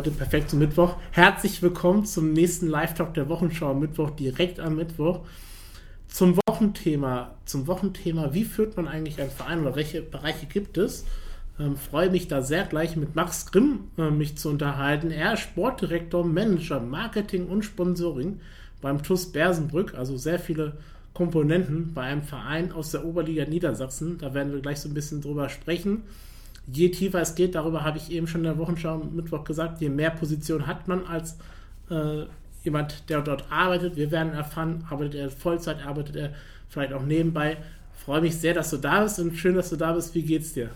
heute perfekt zum Mittwoch. Herzlich willkommen zum nächsten Live-Talk der Wochenschau Mittwoch, direkt am Mittwoch. Zum Wochenthema, zum Wochenthema, wie führt man eigentlich einen Verein oder welche Bereiche gibt es? Ähm, freue mich da sehr gleich mit Max Grimm äh, mich zu unterhalten. Er ist Sportdirektor, Manager, Marketing und Sponsoring beim TUS Bersenbrück, also sehr viele Komponenten bei einem Verein aus der Oberliga Niedersachsen. Da werden wir gleich so ein bisschen drüber sprechen. Je tiefer es geht, darüber habe ich eben schon in der Wochenschau Mittwoch gesagt, je mehr Position hat man als äh, jemand, der dort arbeitet. Wir werden erfahren, arbeitet er Vollzeit, arbeitet er vielleicht auch nebenbei. freue mich sehr, dass du da bist und schön, dass du da bist. Wie geht's dir?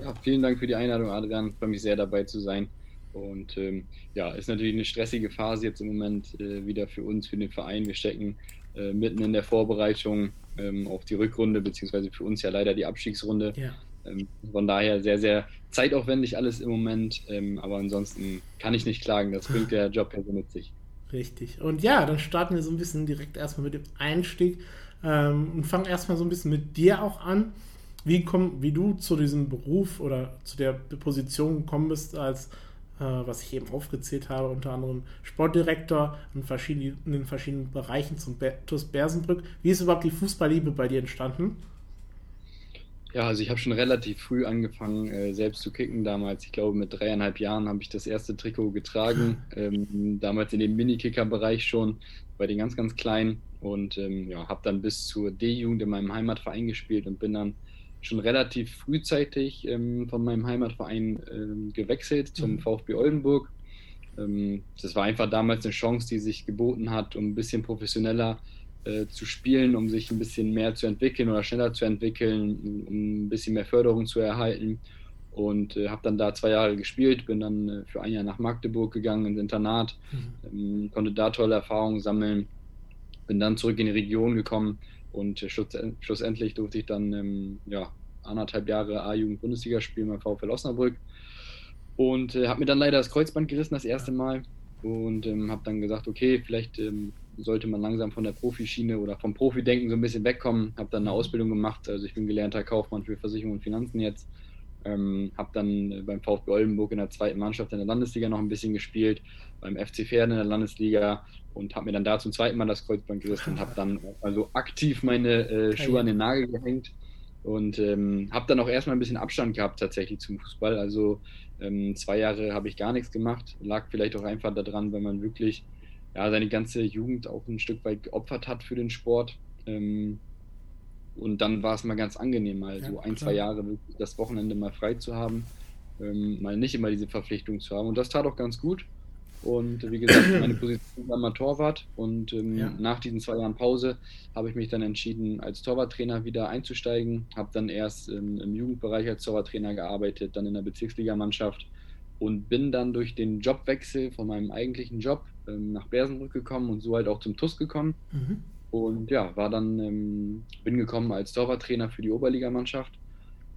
Ja, vielen Dank für die Einladung, Adrian. Ich freue mich sehr dabei zu sein. Und ähm, ja, ist natürlich eine stressige Phase jetzt im Moment äh, wieder für uns, für den Verein. Wir stecken äh, mitten in der Vorbereitung ähm, auf die Rückrunde, beziehungsweise für uns ja leider die Abstiegsrunde. Ja. Ähm, von daher sehr, sehr zeitaufwendig alles im Moment. Ähm, aber ansonsten kann ich nicht klagen. Das bringt der Job ja so mit sich. Richtig. Und ja, dann starten wir so ein bisschen direkt erstmal mit dem Einstieg ähm, und fangen erstmal so ein bisschen mit dir auch an. Wie, komm, wie du zu diesem Beruf oder zu der Position gekommen bist als äh, was ich eben aufgezählt habe, unter anderem Sportdirektor in, verschiedenen, in den verschiedenen Bereichen zum TuS Bersenbrück. Wie ist überhaupt die Fußballliebe bei dir entstanden? Ja, also ich habe schon relativ früh angefangen, äh, selbst zu kicken damals. Ich glaube, mit dreieinhalb Jahren habe ich das erste Trikot getragen. ähm, damals in dem Minikicker-Bereich schon, bei den ganz, ganz Kleinen. Und ähm, ja, habe dann bis zur D-Jugend in meinem Heimatverein gespielt und bin dann schon relativ frühzeitig ähm, von meinem Heimatverein ähm, gewechselt zum mhm. VfB Oldenburg. Ähm, das war einfach damals eine Chance, die sich geboten hat, um ein bisschen professioneller äh, zu spielen, um sich ein bisschen mehr zu entwickeln oder schneller zu entwickeln, um ein bisschen mehr Förderung zu erhalten. Und äh, habe dann da zwei Jahre gespielt, bin dann äh, für ein Jahr nach Magdeburg gegangen ins Internat, mhm. Ähm, konnte da tolle Erfahrungen sammeln, bin dann zurück in die Region gekommen und schlussendlich durfte ich dann ähm, ja, anderthalb Jahre A-Jugend-Bundesliga spielen beim VfL Osnabrück. Und äh, habe mir dann leider das Kreuzband gerissen, das erste Mal. Und ähm, habe dann gesagt, okay, vielleicht ähm, sollte man langsam von der Profischiene oder vom Profidenken so ein bisschen wegkommen. Habe dann eine mhm. Ausbildung gemacht. Also ich bin gelernter Kaufmann für Versicherung und Finanzen jetzt. Ähm, habe dann äh, beim VfB Oldenburg in der zweiten Mannschaft in der Landesliga noch ein bisschen gespielt, beim FC Pferden in der Landesliga und habe mir dann da zum zweiten Mal das Kreuzband gerissen und habe dann also aktiv meine äh, Schuhe an den Nagel gehängt und ähm, habe dann auch erstmal ein bisschen Abstand gehabt tatsächlich zum Fußball. Also ähm, zwei Jahre habe ich gar nichts gemacht, lag vielleicht auch einfach daran, weil man wirklich ja, seine ganze Jugend auch ein Stück weit geopfert hat für den Sport. Ähm, und dann war es mal ganz angenehm, mal ja, so ein, klar. zwei Jahre wirklich das Wochenende mal frei zu haben, ähm, mal nicht immer diese Verpflichtung zu haben. Und das tat auch ganz gut. Und wie gesagt, meine Position war mal Torwart. Und ähm, ja. nach diesen zwei Jahren Pause habe ich mich dann entschieden, als Torwarttrainer wieder einzusteigen. Habe dann erst ähm, im Jugendbereich als Torwarttrainer gearbeitet, dann in der Bezirksligamannschaft und bin dann durch den Jobwechsel von meinem eigentlichen Job ähm, nach Bersenbrück gekommen und so halt auch zum TUS gekommen. Mhm. Und ja, war dann, ähm, bin gekommen als Torwarttrainer für die Oberligamannschaft.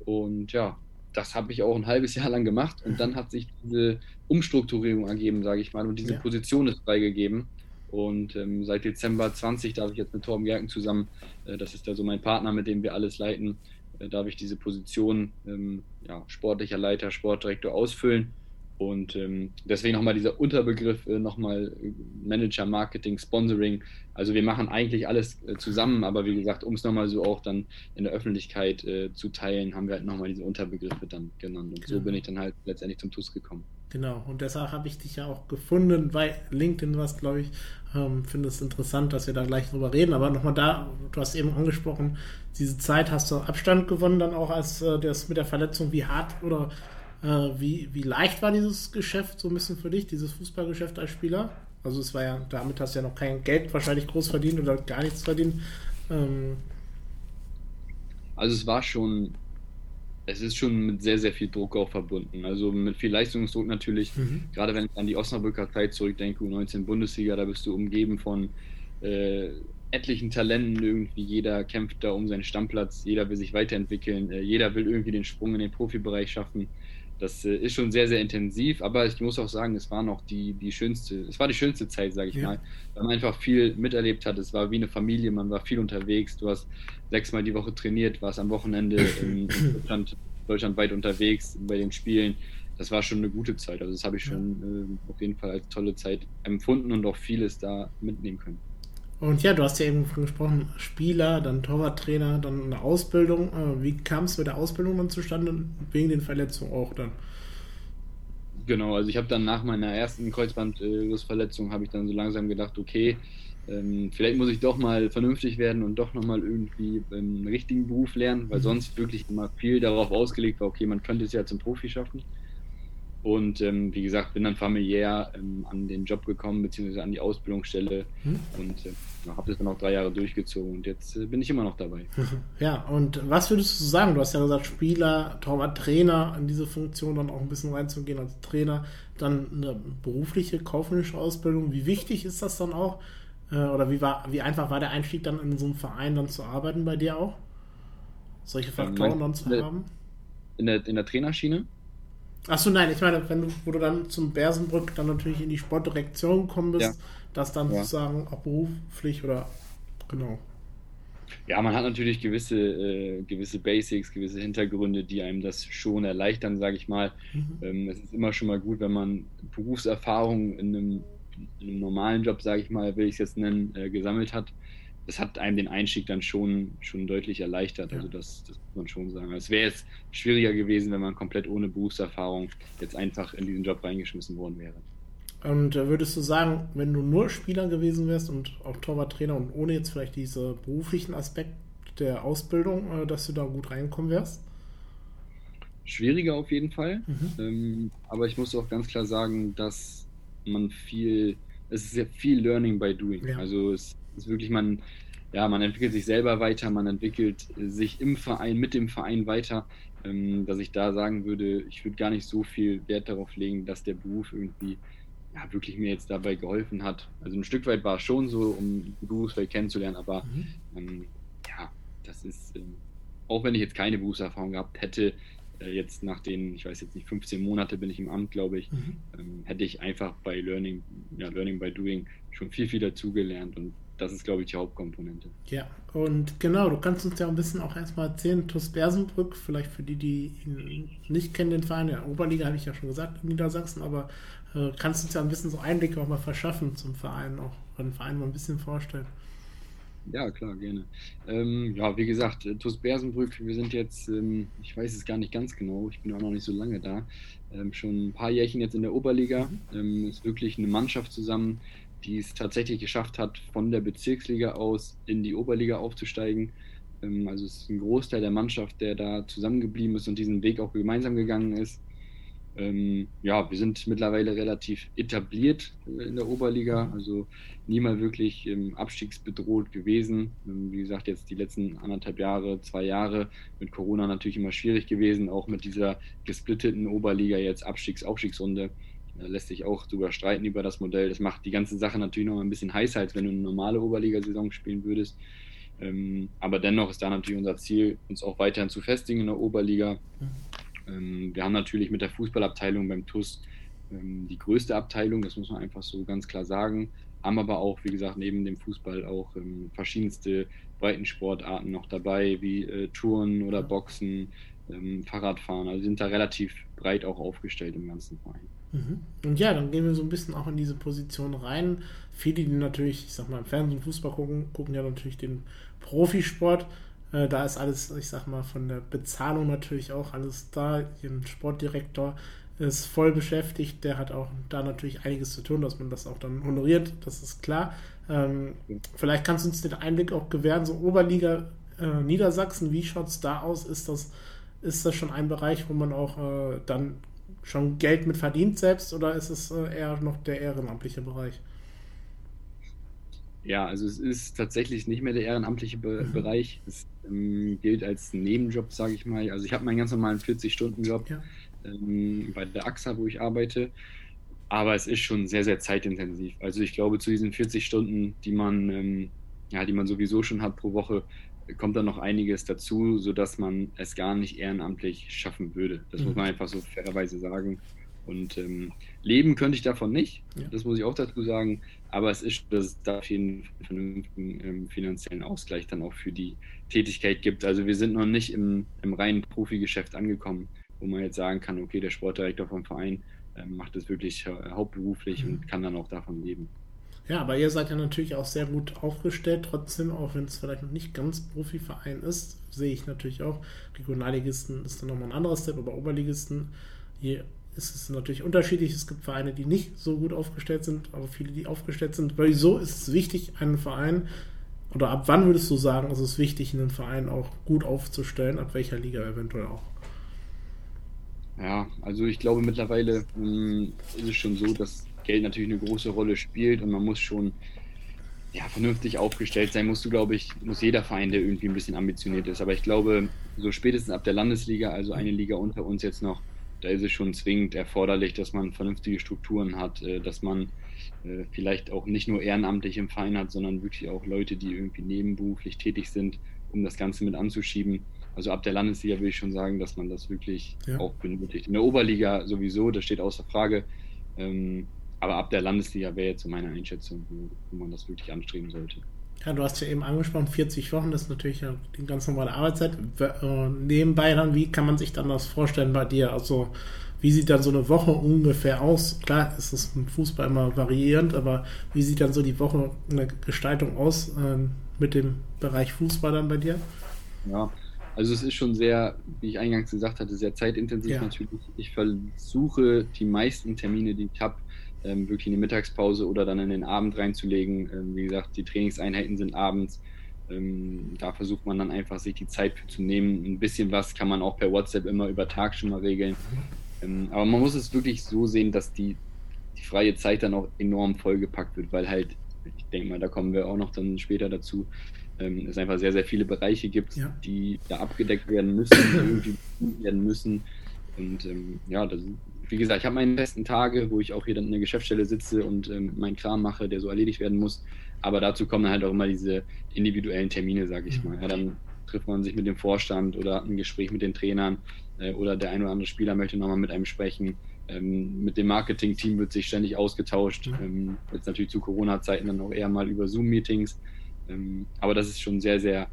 Und ja, das habe ich auch ein halbes Jahr lang gemacht und dann hat sich diese Umstrukturierung ergeben, sage ich mal, und diese ja. Position ist freigegeben. Und ähm, seit Dezember 20 darf ich jetzt mit Torben Gerken zusammen, äh, das ist da so mein Partner, mit dem wir alles leiten, äh, darf ich diese Position ähm, ja, sportlicher Leiter, Sportdirektor ausfüllen. Und ähm, deswegen nochmal dieser Unterbegriff, äh, nochmal äh, Manager, Marketing, Sponsoring. Also wir machen eigentlich alles äh, zusammen, aber wie gesagt, um es nochmal so auch dann in der Öffentlichkeit äh, zu teilen, haben wir halt nochmal diese Unterbegriffe dann genannt. Und genau. so bin ich dann halt letztendlich zum TUS gekommen. Genau, und deshalb habe ich dich ja auch gefunden bei LinkedIn, was glaube ich, ähm, finde es interessant, dass wir da gleich drüber reden. Aber nochmal da, du hast eben angesprochen, diese Zeit hast du Abstand gewonnen, dann auch als äh, das mit der Verletzung, wie hart oder wie, wie leicht war dieses Geschäft so ein bisschen für dich, dieses Fußballgeschäft als Spieler? Also es war ja, damit hast du ja noch kein Geld wahrscheinlich groß verdient oder gar nichts verdient. Ähm also es war schon, es ist schon mit sehr, sehr viel Druck auch verbunden. Also mit viel Leistungsdruck natürlich. Mhm. Gerade wenn ich an die Osnabrücker Zeit zurückdenke, U19 Bundesliga, da bist du umgeben von äh, etlichen Talenten irgendwie. Jeder kämpft da um seinen Stammplatz, jeder will sich weiterentwickeln, äh, jeder will irgendwie den Sprung in den Profibereich schaffen das äh, ist schon sehr, sehr intensiv, aber ich muss auch sagen, es war noch die, die schönste, es war die schönste Zeit, sage ich ja. mal, weil man einfach viel miterlebt hat. Es war wie eine Familie, man war viel unterwegs, du hast sechsmal die Woche trainiert, warst am Wochenende in Deutschland, deutschlandweit unterwegs bei den Spielen. das war schon eine gute Zeit. Also das habe ich schon äh, auf jeden Fall als tolle Zeit empfunden und auch vieles da mitnehmen können. Und ja, du hast ja eben gesprochen, Spieler, dann Torwarttrainer, dann eine Ausbildung. Äh, wie kam es mit der Ausbildung dann zustande? Wegen den Verletzungen auch dann? Genau, also ich habe dann nach meiner ersten Kreuzbandrissverletzung habe ich dann so langsam gedacht, okay, ähm, vielleicht muss ich doch mal vernünftig werden und doch nochmal irgendwie einen richtigen Beruf lernen, weil mhm. sonst wirklich immer viel darauf ausgelegt war, okay, man könnte es ja zum Profi schaffen. Und ähm, wie gesagt, bin dann familiär ähm, an den Job gekommen, beziehungsweise an die Ausbildungsstelle mhm. und äh, habe das dann auch drei Jahre durchgezogen und jetzt äh, bin ich immer noch dabei. Ja, und was würdest du sagen? Du hast ja gesagt, Spieler, Torwart, Trainer, in diese Funktion dann auch ein bisschen reinzugehen als Trainer, dann eine berufliche, kaufmännische Ausbildung. Wie wichtig ist das dann auch? Äh, oder wie, war, wie einfach war der Einstieg dann in so einem Verein dann zu arbeiten bei dir auch? Solche ähm, Faktoren ähm, dann zu haben? In der, in der Trainerschiene? Achso, nein, ich meine, wenn du, wo du dann zum Bersenbrück dann natürlich in die Sportdirektion gekommen bist, ja. das dann ja. sozusagen auch beruflich oder genau. Ja, man hat natürlich gewisse, äh, gewisse Basics, gewisse Hintergründe, die einem das schon erleichtern, sage ich mal. Mhm. Ähm, es ist immer schon mal gut, wenn man Berufserfahrung in einem, in einem normalen Job, sage ich mal, will ich es jetzt nennen, äh, gesammelt hat das hat einem den Einstieg dann schon, schon deutlich erleichtert. Ja. Also das, das, muss man schon sagen. Es wäre jetzt schwieriger gewesen, wenn man komplett ohne Berufserfahrung jetzt einfach in diesen Job reingeschmissen worden wäre. Und äh, würdest du sagen, wenn du nur Spieler gewesen wärst und auch Torwarttrainer und ohne jetzt vielleicht diese beruflichen Aspekt der Ausbildung, äh, dass du da gut reinkommen wärst? Schwieriger auf jeden Fall. Mhm. Ähm, aber ich muss auch ganz klar sagen, dass man viel, es ist ja viel Learning by Doing. Ja. Also es ist wirklich, man, ja, man entwickelt sich selber weiter, man entwickelt sich im Verein, mit dem Verein weiter, ähm, dass ich da sagen würde, ich würde gar nicht so viel Wert darauf legen, dass der Beruf irgendwie ja, wirklich mir jetzt dabei geholfen hat. Also ein Stück weit war es schon so, um die Berufswelt kennenzulernen, aber mhm. ähm, ja, das ist, ähm, auch wenn ich jetzt keine Berufserfahrung gehabt hätte, äh, jetzt nach den, ich weiß jetzt nicht, 15 Monate bin ich im Amt, glaube ich, mhm. ähm, hätte ich einfach bei Learning, ja, Learning by Doing schon viel, viel dazugelernt und das ist, glaube ich, die Hauptkomponente. Ja, und genau, du kannst uns ja ein bisschen auch erstmal erzählen, TuS Bersenbrück, vielleicht für die, die ihn nicht kennen, den Verein, der Oberliga habe ich ja schon gesagt, in Niedersachsen, aber äh, kannst du uns ja ein bisschen so Einblicke auch mal verschaffen zum Verein, auch den Verein mal ein bisschen vorstellen. Ja, klar, gerne. Ähm, ja, wie gesagt, äh, TuS Bersenbrück, wir sind jetzt, ähm, ich weiß es gar nicht ganz genau, ich bin auch noch nicht so lange da, ähm, schon ein paar Jährchen jetzt in der Oberliga. Mhm. Ähm, ist wirklich eine Mannschaft zusammen, die es tatsächlich geschafft hat, von der Bezirksliga aus in die Oberliga aufzusteigen. Ähm, also es ist ein Großteil der Mannschaft, der da zusammengeblieben ist und diesen Weg auch gemeinsam gegangen ist. Ähm, ja, wir sind mittlerweile relativ etabliert in der Oberliga, also niemals wirklich ähm, abstiegsbedroht gewesen. wie gesagt, jetzt die letzten anderthalb Jahre, zwei Jahre mit Corona natürlich immer schwierig gewesen, auch mit dieser gesplitteten Oberliga jetzt Abstiegs-Aufstiegsrunde. Da lässt sich auch drüber streiten über das Modell. Das macht die ganze Sache natürlich noch ein bisschen heißer, als wenn du eine normale Oberligasaison spielen würdest. Ähm, aber dennoch ist da natürlich unser Ziel, uns auch weiterhin zu festigen in der Oberliga. Ähm, wir haben natürlich mit der Fußballabteilung beim TUS ähm, die größte Abteilung, das muss man einfach so ganz klar sagen. Haben aber auch, wie gesagt, neben dem Fußball auch verschiedenste Breitensportarten noch dabei, wie äh, Touren oder Boxen, Fahrradfahren. Also sind da relativ breit auch aufgestellt im ganzen Verein. Mhm. Und ja, dann gehen wir so ein bisschen auch in diese Position rein. Viele, die natürlich, ich sag mal, im Fernsehen Fußball gucken, gucken ja natürlich den Profisport. Äh, da ist alles, ich sag mal, von der Bezahlung natürlich auch alles da. Ein Sportdirektor ist voll beschäftigt, der hat auch da natürlich einiges zu tun, dass man das auch dann honoriert, das ist klar. Ähm, vielleicht kannst du uns den Einblick auch gewähren, so Oberliga äh, Niedersachsen, wie schaut es da aus? Ist das, ist das schon ein Bereich, wo man auch äh, dann schon Geld mit verdient selbst oder ist es äh, eher noch der ehrenamtliche Bereich? Ja, also es ist tatsächlich nicht mehr der ehrenamtliche Be mhm. Bereich. Es ähm, gilt als Nebenjob, sage ich mal. Also ich habe meinen ganz normalen 40-Stunden-Job ja. ähm, bei der AXA, wo ich arbeite. Aber es ist schon sehr, sehr zeitintensiv. Also ich glaube, zu diesen 40 Stunden, die man, ähm, ja, die man sowieso schon hat pro Woche, kommt dann noch einiges dazu, sodass man es gar nicht ehrenamtlich schaffen würde. Das mhm. muss man einfach so fairerweise sagen. Und ähm, leben könnte ich davon nicht, ja. das muss ich auch dazu sagen. Aber es ist, dass es da einen vernünftigen ähm, finanziellen Ausgleich dann auch für die Tätigkeit gibt. Also wir sind noch nicht im, im reinen Profigeschäft angekommen. wo man jetzt sagen kann, okay, der Sportdirektor vom Verein ähm, macht es wirklich hauptberuflich mhm. und kann dann auch davon leben. Ja, aber ihr seid ja natürlich auch sehr gut aufgestellt, trotzdem, auch wenn es vielleicht noch nicht ganz Profiverein ist, sehe ich natürlich auch. Regionalligisten ist dann nochmal ein anderes Step, aber Oberligisten, hier ist es natürlich unterschiedlich. Es gibt Vereine, die nicht so gut aufgestellt sind, aber viele, die aufgestellt sind. Wieso ist es wichtig, einen Verein, oder ab wann würdest du sagen, ist es wichtig, einen Verein auch gut aufzustellen, ab welcher Liga eventuell auch? Ja, also ich glaube mittlerweile mh, hm, ist es schon so, dass Geld natürlich eine große Rolle spielt und man muss schon ja, vernünftig aufgestellt sein, musst du, glaube ich, muss jeder Verein, der irgendwie ein bisschen ambitioniert ist. Aber ich glaube, so spätestens ab der Landesliga, also eine Liga unter uns jetzt noch, da ist es schon zwingend erforderlich, dass man vernünftige Strukturen hat, äh, dass man äh, vielleicht auch nicht nur ehrenamtlich im Verein hat, sondern wirklich auch Leute, die irgendwie nebenberuflich tätig sind, um das Ganze mit anzuschieben. Also ab der Landesliga würde ich schon sagen, dass man das wirklich ja. auch benötigt. In der Oberliga sowieso, das steht außer Frage. Ähm, aber ab der Landesliga wäre jetzt so meine Einschätzung, wo, man das wirklich anstreben sollte. Ja, du hast ja eben angesprochen, 40 Wochen, das ist natürlich die ganz normale Arbeitszeit. Äh, nebenbei dann, wie kann man sich dann das vorstellen bei dir? Also, wie sieht dann so eine Woche ungefähr aus? Klar, ist es im Fußball immer variierend, aber wie sieht dann so die Woche eine Gestaltung aus äh, mit dem Bereich Fußball dann bei dir? Ja, also es ist schon sehr, wie ich eingangs gesagt hatte, sehr zeitintensiv ja. natürlich. Ich versuche die meisten Termine, die ich habe, ähm, wirklich in die Mittagspause oder dann in den Abend reinzulegen. Ähm, wie gesagt, die Trainingseinheiten sind abends. Ähm, da versucht man dann einfach, sich die Zeit für zu nehmen. Ein bisschen was kann man auch per WhatsApp immer über Tag schon mal regeln. Ähm, aber man muss es wirklich so sehen, dass die, die freie Zeit dann auch enorm vollgepackt wird, weil halt, ich denke mal, da kommen wir auch noch dann später dazu, ähm, es einfach sehr, sehr viele Bereiche gibt, ja. die da abgedeckt werden müssen, irgendwie werden müssen. Und ähm, ja, das wie gesagt, ich habe meine besten Tage, wo ich auch hier dann in der Geschäftsstelle sitze und ähm, meinen Kram mache, der so erledigt werden muss. Aber dazu kommen halt auch immer diese individuellen Termine, sage ich mhm. mal. Ja, dann trifft man sich mit dem Vorstand oder hat ein Gespräch mit den Trainern äh, oder der ein oder andere Spieler möchte nochmal mit einem sprechen. Ähm, mit dem Marketing-Team wird sich ständig ausgetauscht. Mhm. Ähm, jetzt natürlich zu Corona-Zeiten dann auch eher mal über Zoom-Meetings. Ähm, aber das ist schon sehr, sehr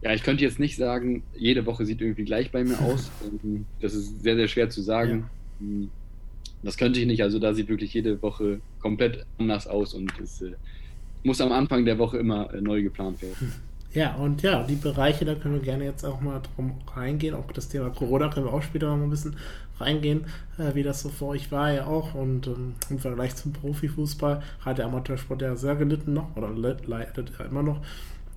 ja, ich könnte jetzt nicht sagen, jede Woche sieht irgendwie gleich bei mir aus. Ähm, das ist sehr, sehr schwer zu sagen. Hm. Das könnte ich nicht. Also da sieht wirklich jede Woche komplett anders aus und es äh, muss am Anfang der Woche immer äh, neu geplant werden. Ja, und ja, die Bereiche, da können wir gerne jetzt auch mal drum reingehen. Auch das Thema Corona können wir auch später noch mal ein bisschen reingehen, äh, wie das so für euch war ja auch. Und ähm, im Vergleich zum Profifußball hat der Amateursport ja sehr gelitten noch oder leidet ja immer noch.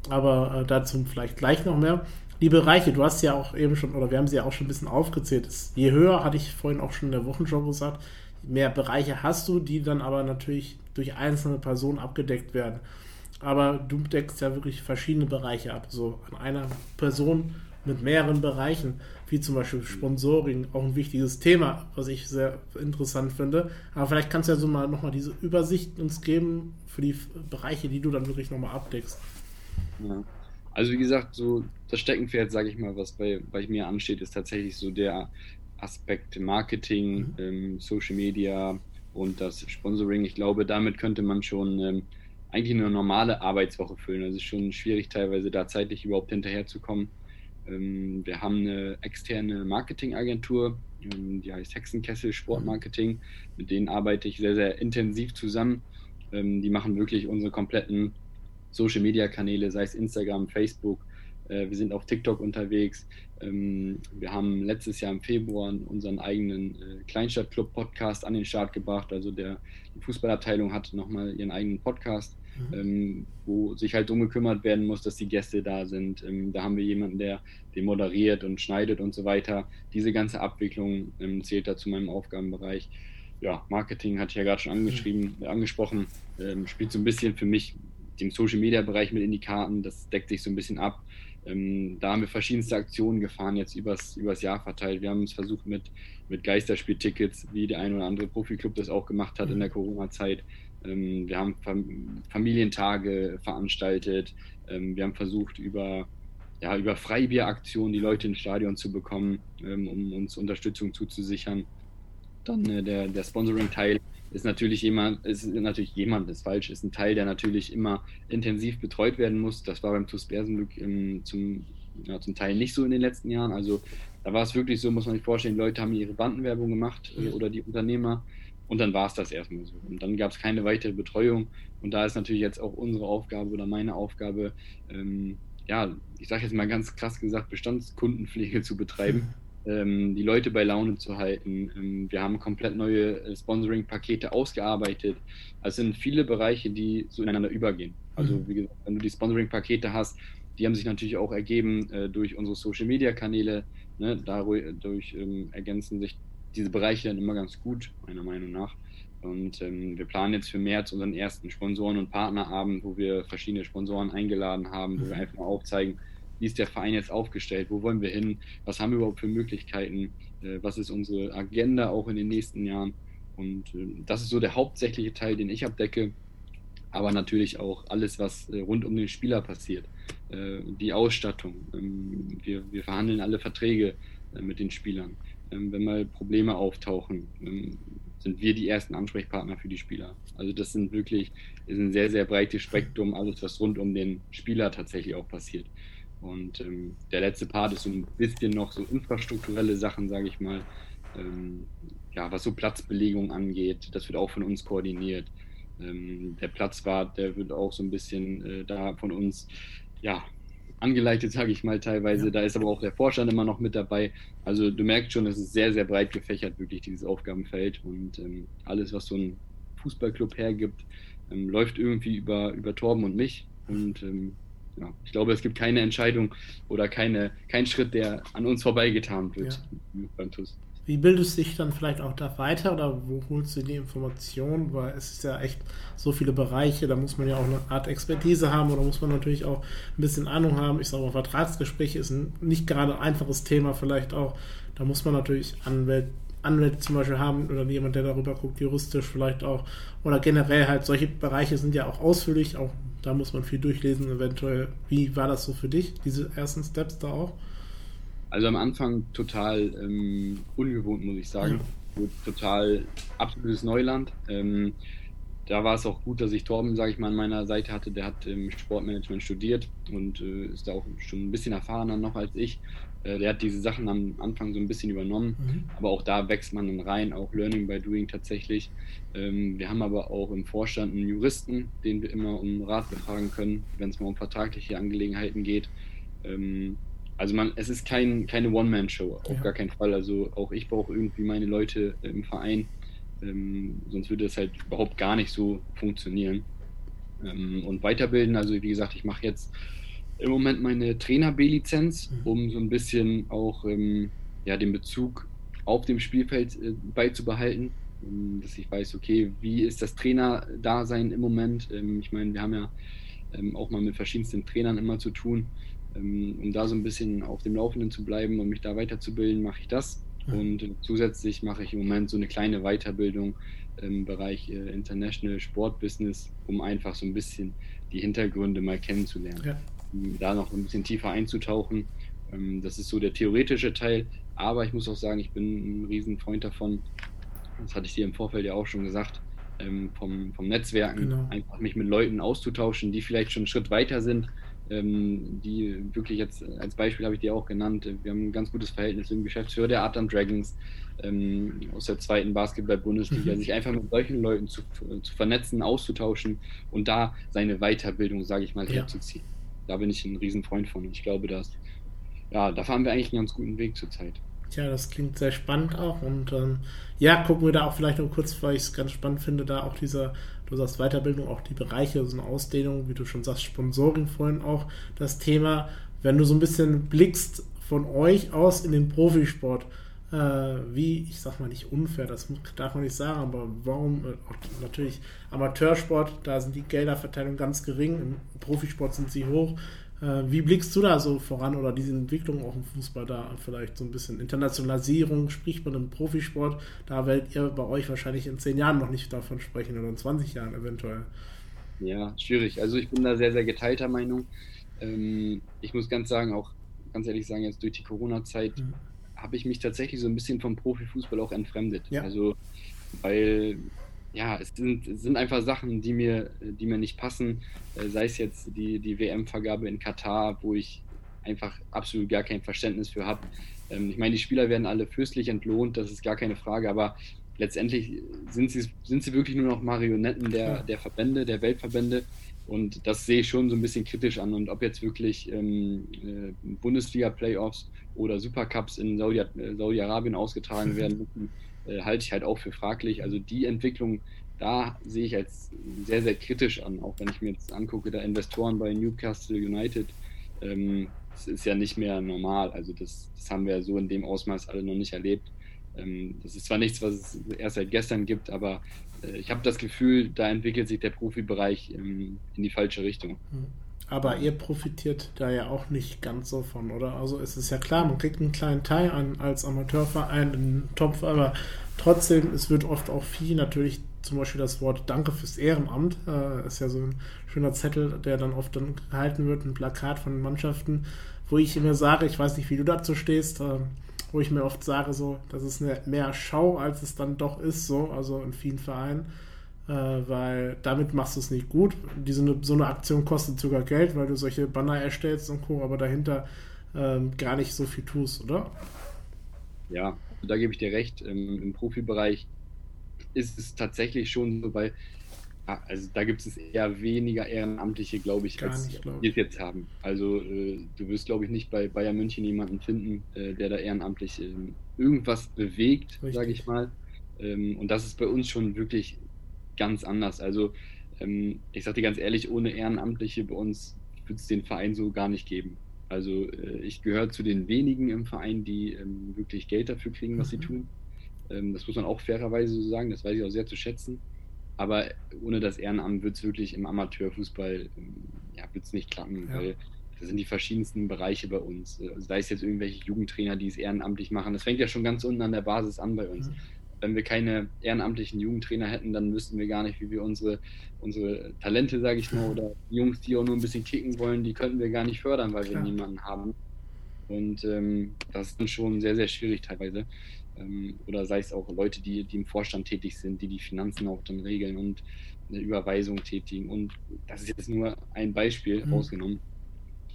Aber äh, dazu vielleicht gleich noch mehr die Bereiche, du hast ja auch eben schon, oder wir haben sie ja auch schon ein bisschen aufgezählt. Je höher, hatte ich vorhin auch schon in der Wochenschau gesagt, mehr Bereiche hast du, die dann aber natürlich durch einzelne Personen abgedeckt werden. Aber du deckst ja wirklich verschiedene Bereiche ab. So an einer Person mit mehreren Bereichen, wie zum Beispiel Sponsoring, auch ein wichtiges Thema, was ich sehr interessant finde. Aber vielleicht kannst du ja so mal nochmal diese Übersicht uns geben für die Bereiche, die du dann wirklich nochmal abdeckst. Ja. Also wie gesagt, so das Steckenpferd, sage ich mal, was bei, bei mir ansteht, ist tatsächlich so der Aspekt Marketing, mhm. ähm, Social Media und das Sponsoring. Ich glaube, damit könnte man schon ähm, eigentlich eine normale Arbeitswoche füllen. Also es ist schon schwierig teilweise da zeitlich überhaupt hinterherzukommen. Ähm, wir haben eine externe Marketingagentur, ähm, die heißt Hexenkessel Sportmarketing. Mit denen arbeite ich sehr, sehr intensiv zusammen. Ähm, die machen wirklich unsere kompletten Social Media Kanäle, sei es Instagram, Facebook. Äh, wir sind auf TikTok unterwegs. Ähm, wir haben letztes Jahr im Februar unseren eigenen äh, Kleinstadtclub-Podcast an den Start gebracht. Also der, die Fußballabteilung hat nochmal ihren eigenen Podcast, mhm. ähm, wo sich halt darum gekümmert werden muss, dass die Gäste da sind. Ähm, da haben wir jemanden, der den moderiert und schneidet und so weiter. Diese ganze Abwicklung zählt da zu meinem Aufgabenbereich ja, Marketing hatte ich ja gerade schon angeschrieben, mhm. angesprochen, ähm, spielt so ein bisschen für mich dem Social Media Bereich mit in die Karten. Das deckt sich so ein bisschen ab. Ähm, da haben wir verschiedenste Aktionen gefahren, jetzt übers, übers Jahr verteilt. Wir haben es versucht mit, mit Geisterspieltickets, wie der ein oder andere Profiklub das auch gemacht hat in der Corona-Zeit. Ähm, wir haben Fam Familientage veranstaltet. Ähm, wir haben versucht, über, ja, über Freibieraktionen die Leute ins Stadion zu bekommen, ähm, um uns Unterstützung zuzusichern. Dann äh, der, der Sponsoring-Teil ist natürlich jemand, ist natürlich jemand, ist falsch, ist ein Teil, der natürlich immer intensiv betreut werden muss. Das war beim TuS Bersenbrück zum ja, zum Teil nicht so in den letzten Jahren. Also da war es wirklich so, muss man sich vorstellen, Leute haben ihre Bandenwerbung gemacht äh, oder die Unternehmer und dann war es das erstmal so. Und dann gab es keine weitere Betreuung. Und da ist natürlich jetzt auch unsere Aufgabe oder meine Aufgabe, ähm, ja, ich sage jetzt mal ganz krass gesagt, Bestandskundenpflege zu betreiben, ähm, die Leute bei Laune zu halten. Ähm, wir haben komplett neue äh, Sponsoring-Pakete ausgearbeitet. Also es sind viele Bereiche, die so ineinander übergehen. Also mhm. wie gesagt, wenn du die Sponsoring-Pakete hast, die haben sich natürlich auch ergeben äh, durch unsere Social-Media-Kanäle. Ne? Dadurch ähm, ergänzen sich diese Bereiche dann immer ganz gut, meiner Meinung nach. Und ähm, wir planen jetzt für März unseren ersten Sponsoren- und Partnerabend, wo wir verschiedene Sponsoren eingeladen haben, wo wir mhm. einfach mal aufzeigen, wie ist der Verein jetzt aufgestellt, wo wollen wir hin, was haben wir überhaupt für Möglichkeiten, äh, was ist unsere Agenda auch in den nächsten Jahren. Und äh, das ist so der hauptsächliche Teil, den ich abdecke. Aber natürlich auch alles, was äh, rund um den Spieler passiert. Die Ausstattung. Ähm, wir, wir verhandeln alle Verträge mit den Spielern. Ähm, wenn mal Probleme auftauchen, ähm, sind wir die ersten Ansprechpartner für die Spieler. Also das sind wirklich, ist ein sehr, sehr breites Spektrum, alles was rund um den Spieler tatsächlich auch passiert. Und ähm, der letzte Part ist so ein bisschen noch so infrastrukturelle Sachen, sage ich mal. Ähm, ja, was so Platzbelegung angeht, das wird auch von uns koordiniert. Ähm, der Platzwart, der wird auch so ein bisschen äh, da von uns, ja, angeleitet, sage ich mal teilweise. Ja. Da ist aber auch der Vorstand immer noch mit dabei. Also du merkst schon, es ist sehr, sehr breit gefächert, wirklich dieses Aufgabenfeld. Und ähm, alles, was so ein Fußballclub hergibt, ähm, läuft irgendwie über, über Torben und mich. Und ähm, ja, ich glaube, es gibt keine Entscheidung oder keine, kein Schritt, der an uns vorbeigetan wird ja. beim TUS. Wie bildest du dich dann vielleicht auch da weiter oder wo holst du die Informationen? Weil es ist ja echt so viele Bereiche, da muss man ja auch eine Art Expertise haben oder muss man natürlich auch ein bisschen Ahnung haben. Ich sage mal, Vertragsgespräche ist ein nicht gerade einfaches Thema vielleicht auch. Da muss man natürlich Anwälte, Anwälte zum Beispiel haben oder jemand, der darüber guckt, juristisch vielleicht auch. Oder generell halt, solche Bereiche sind ja auch ausführlich, auch da muss man viel durchlesen eventuell. Wie war das so für dich, diese ersten Steps da auch? Also am Anfang total ähm, ungewohnt, muss ich sagen. Ja. Total absolutes Neuland. Ähm, da war es auch gut, dass ich Torben, sage ich mal, an meiner Seite hatte. Der hat im Sportmanagement studiert und äh, ist da auch schon ein bisschen erfahrener noch als ich. Äh, der hat diese Sachen am Anfang so ein bisschen übernommen, mhm. aber auch da wächst man dann rein, auch Learning by Doing tatsächlich. Ähm, wir haben aber auch im Vorstand einen Juristen, den wir immer um Rat befragen können, wenn es mal um vertragliche Angelegenheiten geht. Ähm, also man, es ist kein, keine One-Man-Show, auf ja. gar keinen Fall. Also auch ich brauche irgendwie meine Leute im Verein, ähm, sonst würde es halt überhaupt gar nicht so funktionieren. Ähm, und weiterbilden, also wie gesagt, ich mache jetzt im Moment meine Trainer B-Lizenz, mhm. um so ein bisschen auch ähm, ja, den Bezug auf dem Spielfeld äh, beizubehalten. Ähm, dass ich weiß, okay, wie ist das Trainer-Dasein im Moment? Ähm, ich meine, wir haben ja ähm, auch mal mit verschiedensten Trainern immer zu tun. Um da so ein bisschen auf dem Laufenden zu bleiben und mich da weiterzubilden, mache ich das. Und zusätzlich mache ich im Moment so eine kleine Weiterbildung im Bereich äh, International Sport Business, um einfach so ein bisschen die Hintergründe mal kennenzulernen. Ja. Um da noch ein bisschen tiefer einzutauchen. Ähm, das ist so der theoretische Teil. Aber ich muss auch sagen, ich bin ein Riesenfreund davon, das hatte ich dir im Vorfeld ja auch schon gesagt, ähm, vom, vom Netzwerken, genau. einfach mich mit Leuten auszutauschen, die vielleicht schon einen Schritt weiter sind, die wirklich jetzt als Beispiel habe ich dir auch genannt. Wir haben ein ganz gutes Verhältnis im Geschäftsführer der Art Dragons ähm, aus der zweiten Basketball-Bundesliga, mhm. sich einfach mit solchen Leuten zu, zu, vernetzen, auszutauschen und da seine Weiterbildung, sage ich mal, ja. herzuziehen. Da bin ich ein Riesenfreund von. Ich glaube, dass ja, da fahren wir eigentlich einen ganz guten Weg zurzeit. Ja, das klingt sehr spannend auch. Und ähm, ja, gucken wir da auch vielleicht noch kurz, weil ich es ganz spannend finde, da auch dieser, du sagst Weiterbildung, auch die Bereiche, so eine Ausdehnung, wie du schon sagst, Sponsoring vorhin auch das Thema. Wenn du so ein bisschen blickst von euch aus in den Profisport, äh, wie, ich sag mal nicht unfair, das darf man nicht sagen, aber warum, äh, natürlich Amateursport, da sind die Gelderverteilung ganz gering, im Profisport sind sie hoch. Äh, wie blickst du da so voran oder diese Entwicklung auch im Fußball da vielleicht so ein bisschen Internationalisierung, spricht man im Profisport, da werdet ihr bei euch wahrscheinlich in zehn Jahren noch nicht davon sprechen oder in 20 Jahren eventuell. Ja, schwierig. Also ich bin da sehr, sehr geteilter Meinung. Ähm, ich muss ganz sagen, auch ganz ehrlich sagen, jetzt durch die Corona-Zeit mhm. habe ich mich tatsächlich so ein bisschen vom Profifußball auch entfremdet. Ja. Also weil ja, es sind, es sind einfach Sachen, die mir, die mir nicht passen. Äh, sei es jetzt die, die WM-Vergabe in Katar, wo ich einfach absolut gar kein Verständnis für habe. Ähm, ich meine, die Spieler werden alle fürstlich entlohnt, das ist gar keine Frage, aber letztendlich sind sie, sind sie wirklich nur noch Marionetten der, der Verbände, der Weltverbände. Und das sehe ich schon so ein bisschen kritisch an. Und ob jetzt wirklich ähm, äh, Bundesliga-Playoffs oder Supercups in äh, Saudi-Arabien ausgetragen werden müssen, äh, halte ich halt auch für fraglich. Also die Entwicklung, da sehe ich als sehr, sehr kritisch an. Auch wenn ich mir jetzt angucke, da Investoren bei Newcastle United, ähm, das ist ja nicht mehr normal. Also das, das haben wir so in dem Ausmaß alle noch nicht erlebt. Ähm, das ist zwar nichts, was es erst seit gestern gibt, aber äh, ich habe das Gefühl, da entwickelt sich der Profibereich ähm, in die falsche Richtung. Hm. Aber ihr profitiert da ja auch nicht ganz so von, oder? Also es ist ja klar, man kriegt einen kleinen Teil an als Amateurverein in Topf, aber trotzdem, es wird oft auch viel natürlich zum Beispiel das Wort Danke fürs Ehrenamt, äh, ist ja so ein schöner Zettel, der dann oft dann gehalten wird, ein Plakat von den Mannschaften, wo ich immer sage, ich weiß nicht, wie du dazu stehst, äh, wo ich mir oft sage, so, das ist eine mehr Schau, als es dann doch ist, so, also in vielen Vereinen, weil damit machst du es nicht gut. Diese, so eine Aktion kostet sogar Geld, weil du solche Banner erstellst und Co., aber dahinter ähm, gar nicht so viel tust, oder? Ja, da gebe ich dir recht. Im, im Profibereich ist es tatsächlich schon so, weil also da gibt es eher weniger Ehrenamtliche, glaube ich, Gar als nicht, glaub wir es jetzt haben. Also äh, du wirst, glaube ich, nicht bei Bayern München jemanden finden, äh, der da ehrenamtlich äh, irgendwas bewegt, sage ich mal. Ähm, und das ist bei uns schon wirklich ganz anders. Also ähm, ich sage dir ganz ehrlich, ohne Ehrenamtliche bei uns wird es den Verein so gar nicht geben. Also äh, ich gehöre zu den wenigen im Verein, die ähm, wirklich Geld dafür kriegen, was mhm. sie tun. Ähm, das muss man auch fairerweise so sagen, das weiß ich auch sehr zu schätzen. Aber ohne das Ehrenamt wird es wirklich im Amateurfußball ähm, ja, wird's nicht klappen, ja. weil das sind die verschiedensten Bereiche bei uns. Also sei es jetzt irgendwelche Jugendtrainer, die es ehrenamtlich machen. Das fängt ja schon ganz unten an der Basis an bei uns. Mhm. Wenn wir keine ehrenamtlichen Jugendtrainer hätten, dann wüssten wir gar nicht, wie wir unsere, unsere Talente, sage ich mal, oder Jungs, die auch nur ein bisschen kicken wollen, die könnten wir gar nicht fördern, weil Klar. wir niemanden haben. Und ähm, das ist dann schon sehr, sehr schwierig teilweise ähm, oder sei es auch Leute, die, die im Vorstand tätig sind, die die Finanzen auch dann regeln und eine Überweisung tätigen. Und das ist jetzt nur ein Beispiel mhm. rausgenommen.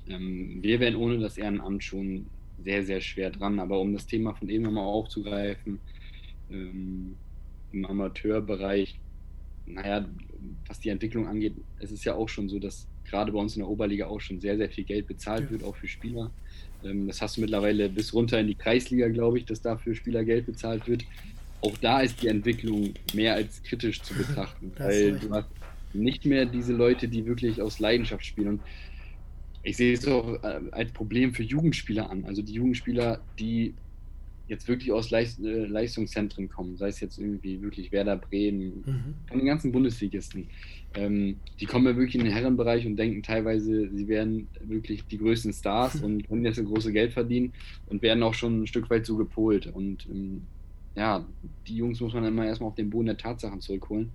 Ähm, wir wären ohne das Ehrenamt schon sehr, sehr schwer dran. Aber um das Thema von eben nochmal aufzugreifen, ähm, im Amateurbereich, naja, was die Entwicklung angeht, es ist ja auch schon so, dass gerade bei uns in der Oberliga auch schon sehr, sehr viel Geld bezahlt ja. wird, auch für Spieler. Ähm, das hast du mittlerweile bis runter in die Kreisliga, glaube ich, dass dafür Spieler Geld bezahlt wird. Auch da ist die Entwicklung mehr als kritisch zu betrachten, weil du hast nicht mehr diese Leute, die wirklich aus Leidenschaft spielen. Und ich sehe es auch äh, als Problem für Jugendspieler an. Also die Jugendspieler, die jetzt wirklich aus Leist äh, Leistungszentren kommen, sei es jetzt irgendwie wirklich Werder Bremen, mhm. von den ganzen Bundesligisten, ähm, die kommen ja wirklich in den Herrenbereich und denken teilweise, sie wären wirklich die größten Stars und können jetzt ein großes Geld verdienen und werden auch schon ein Stück weit so gepolt. Und ähm, ja, die Jungs muss man dann immer erstmal auf den Boden der Tatsachen zurückholen,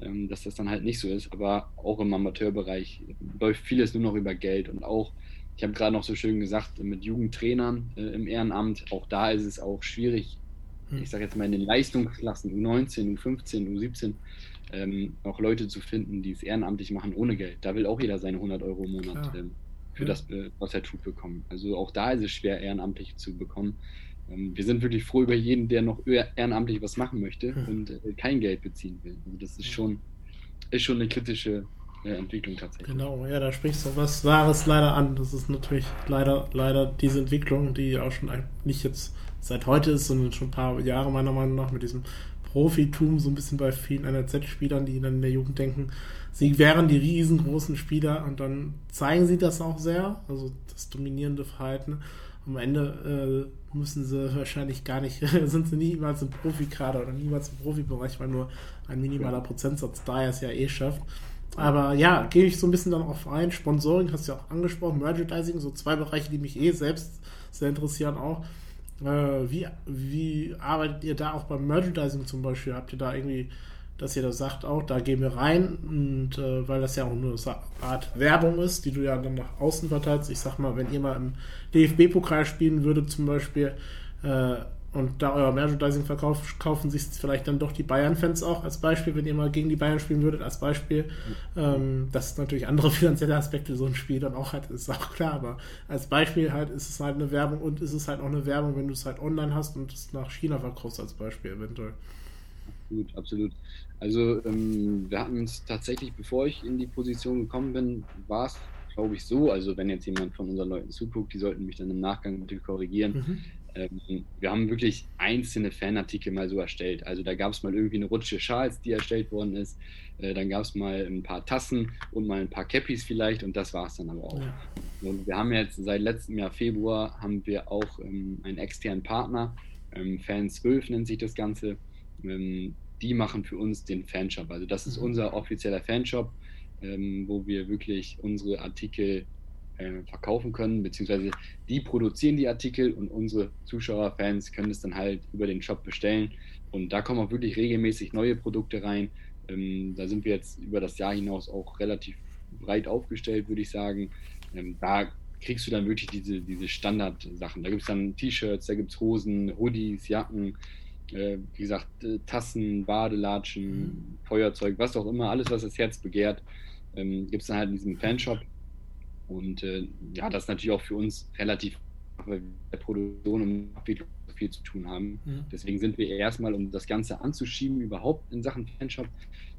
ähm, dass das dann halt nicht so ist. Aber auch im Amateurbereich läuft vieles nur noch über Geld und auch ich habe gerade noch so schön gesagt, mit Jugendtrainern äh, im Ehrenamt, auch da ist es auch schwierig, hm. ich sage jetzt mal in den Leistungsklassen U19, U15, U17, ähm, auch Leute zu finden, die es ehrenamtlich machen ohne Geld. Da will auch jeder seine 100 Euro im Monat ähm, für ja. das, äh, was er tut, bekommen. Also auch da ist es schwer, ehrenamtlich zu bekommen. Ähm, wir sind wirklich froh über jeden, der noch ehrenamtlich was machen möchte hm. und äh, kein Geld beziehen will. Also das ist schon, ist schon eine kritische Entwicklung tatsächlich. Genau, ja, da sprichst du was Wahres leider an. Das ist natürlich leider, leider diese Entwicklung, die auch schon nicht jetzt seit heute ist, sondern schon ein paar Jahre meiner Meinung nach mit diesem Profitum so ein bisschen bei vielen NRZ-Spielern, die dann in der Jugend denken, sie wären die riesengroßen Spieler und dann zeigen sie das auch sehr, also das dominierende Verhalten. Am Ende äh, müssen sie wahrscheinlich gar nicht, sind sie niemals im Profikader oder niemals im Profibereich, weil nur ein minimaler Prozentsatz da es ja eh schafft. Aber ja, gehe ich so ein bisschen dann auf ein. Sponsoring hast du ja auch angesprochen, Merchandising, so zwei Bereiche, die mich eh selbst sehr interessieren auch. Äh, wie, wie arbeitet ihr da auch beim Merchandising zum Beispiel? Habt ihr da irgendwie, dass ihr da sagt, auch da gehen wir rein und äh, weil das ja auch nur eine Art Werbung ist, die du ja dann nach außen verteilst. Ich sag mal, wenn ihr mal im DFB-Pokal spielen würdet zum Beispiel, äh, Und da euer Merchandising verkauft, kaufen sich vielleicht dann doch die Bayern-Fans auch als Beispiel, wenn ihr mal gegen die Bayern spielen würdet, als Beispiel. Ähm, das ist natürlich andere finanzielle Aspekte, so ein Spiel dann auch halt, ist auch klar, aber als Beispiel halt ist es halt eine Werbung und ist es halt auch eine Werbung, wenn du es halt online hast und es nach China verkaufst als Beispiel eventuell. Absolut, absolut. Also ähm, wir hatten uns tatsächlich, bevor ich in die Position gekommen bin, war es, glaube ich, so, also wenn jetzt jemand von unseren Leuten zuguckt, die sollten mich dann im Nachgang natürlich korrigieren. Mhm ähm, wir haben wirklich einzelne Fanartikel mal so erstellt. Also da gab es mal irgendwie eine Rutsche Schals, die erstellt worden ist. Äh, dann gab es mal ein paar Tassen und mal ein paar Cappies vielleicht und das war es dann aber auch. Ja. Und wir haben jetzt seit letztem Jahr Februar haben wir auch ähm, einen externen Partner, ähm, Fan 12 nennt sich das Ganze. Ähm, die machen für uns den Fanshop. Also das ist mhm. unser offizieller Fanshop, ähm, wo wir wirklich unsere Artikel äh, verkaufen können, beziehungsweise die produzieren die Artikel und unsere Zuschauer, Fans können es dann halt über den Shop bestellen. Und da kommen auch wirklich regelmäßig neue Produkte rein. Ähm, da sind wir jetzt über das Jahr hinaus auch relativ breit aufgestellt, würde ich sagen. Ähm, da kriegst du dann wirklich diese, diese Standardsachen. Da gibt es dann T-Shirts, da gibt es Hosen, Hoodies, Jacken, äh, wie gesagt, äh, Tassen, Badelatschen, mhm. Feuerzeug, was auch immer, alles, was das Herz begehrt, ähm, gibt es dann halt in diesem Fanshop. Und äh, ja, das ist natürlich auch für uns relativ, weil wir der Produktion und Abwicklung viel zu tun haben. Mhm. Deswegen sind wir erstmal, um das Ganze anzuschieben, überhaupt in Sachen Fanshop,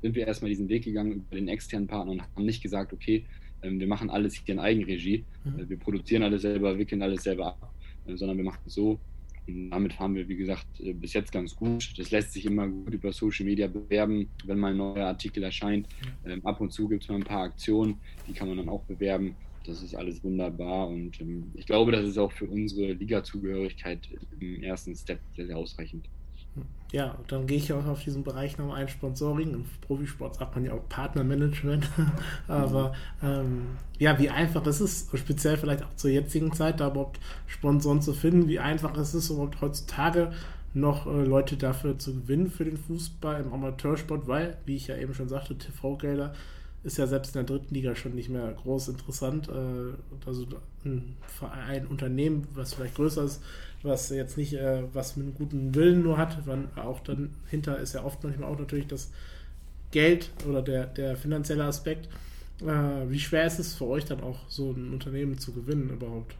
sind wir erstmal diesen Weg gegangen über den externen Partner und haben nicht gesagt, okay, ähm, wir machen alles hier in Eigenregie, mhm. Äh, wir produzieren alles selber, wickeln alles selber ab, äh, sondern wir machen es so. Und damit fahren wir, wie gesagt, äh, bis jetzt ganz gut. Das lässt sich immer gut über Social Media bewerben, wenn mal ein neuer Artikel erscheint. Mhm. Ab und zu gibt es mal ein paar Aktionen, die kann man dann auch bewerben das ist alles wunderbar und ähm, ich glaube, das ist auch für unsere Liga-Zugehörigkeit im ersten Step sehr, sehr ausreichend. Ja, dann gehe ich auch auf diesen Bereich nochmal ein, Sponsoring. Im Profisport sagt man ja auch Partnermanagement. Aber ähm, ja, wie einfach ist es, speziell vielleicht auch zur jetzigen Zeit, da überhaupt Sponsoren zu finden, wie einfach ist es überhaupt heutzutage noch äh, Leute dafür zu gewinnen für den Fußball im Amateursport, weil, wie ich ja eben schon sagte, TV-Gelder ist ja selbst in der dritten Liga schon nicht mehr groß interessant. Äh, also ein Verein, Unternehmen, was vielleicht größer ist, was jetzt nicht, äh, was mit einem guten Willen nur hat, wann auch dann hinter ist ja oft manchmal auch natürlich das Geld oder der, der finanzielle Aspekt. Äh, wie schwer ist es für euch dann auch, so ein Unternehmen zu gewinnen überhaupt?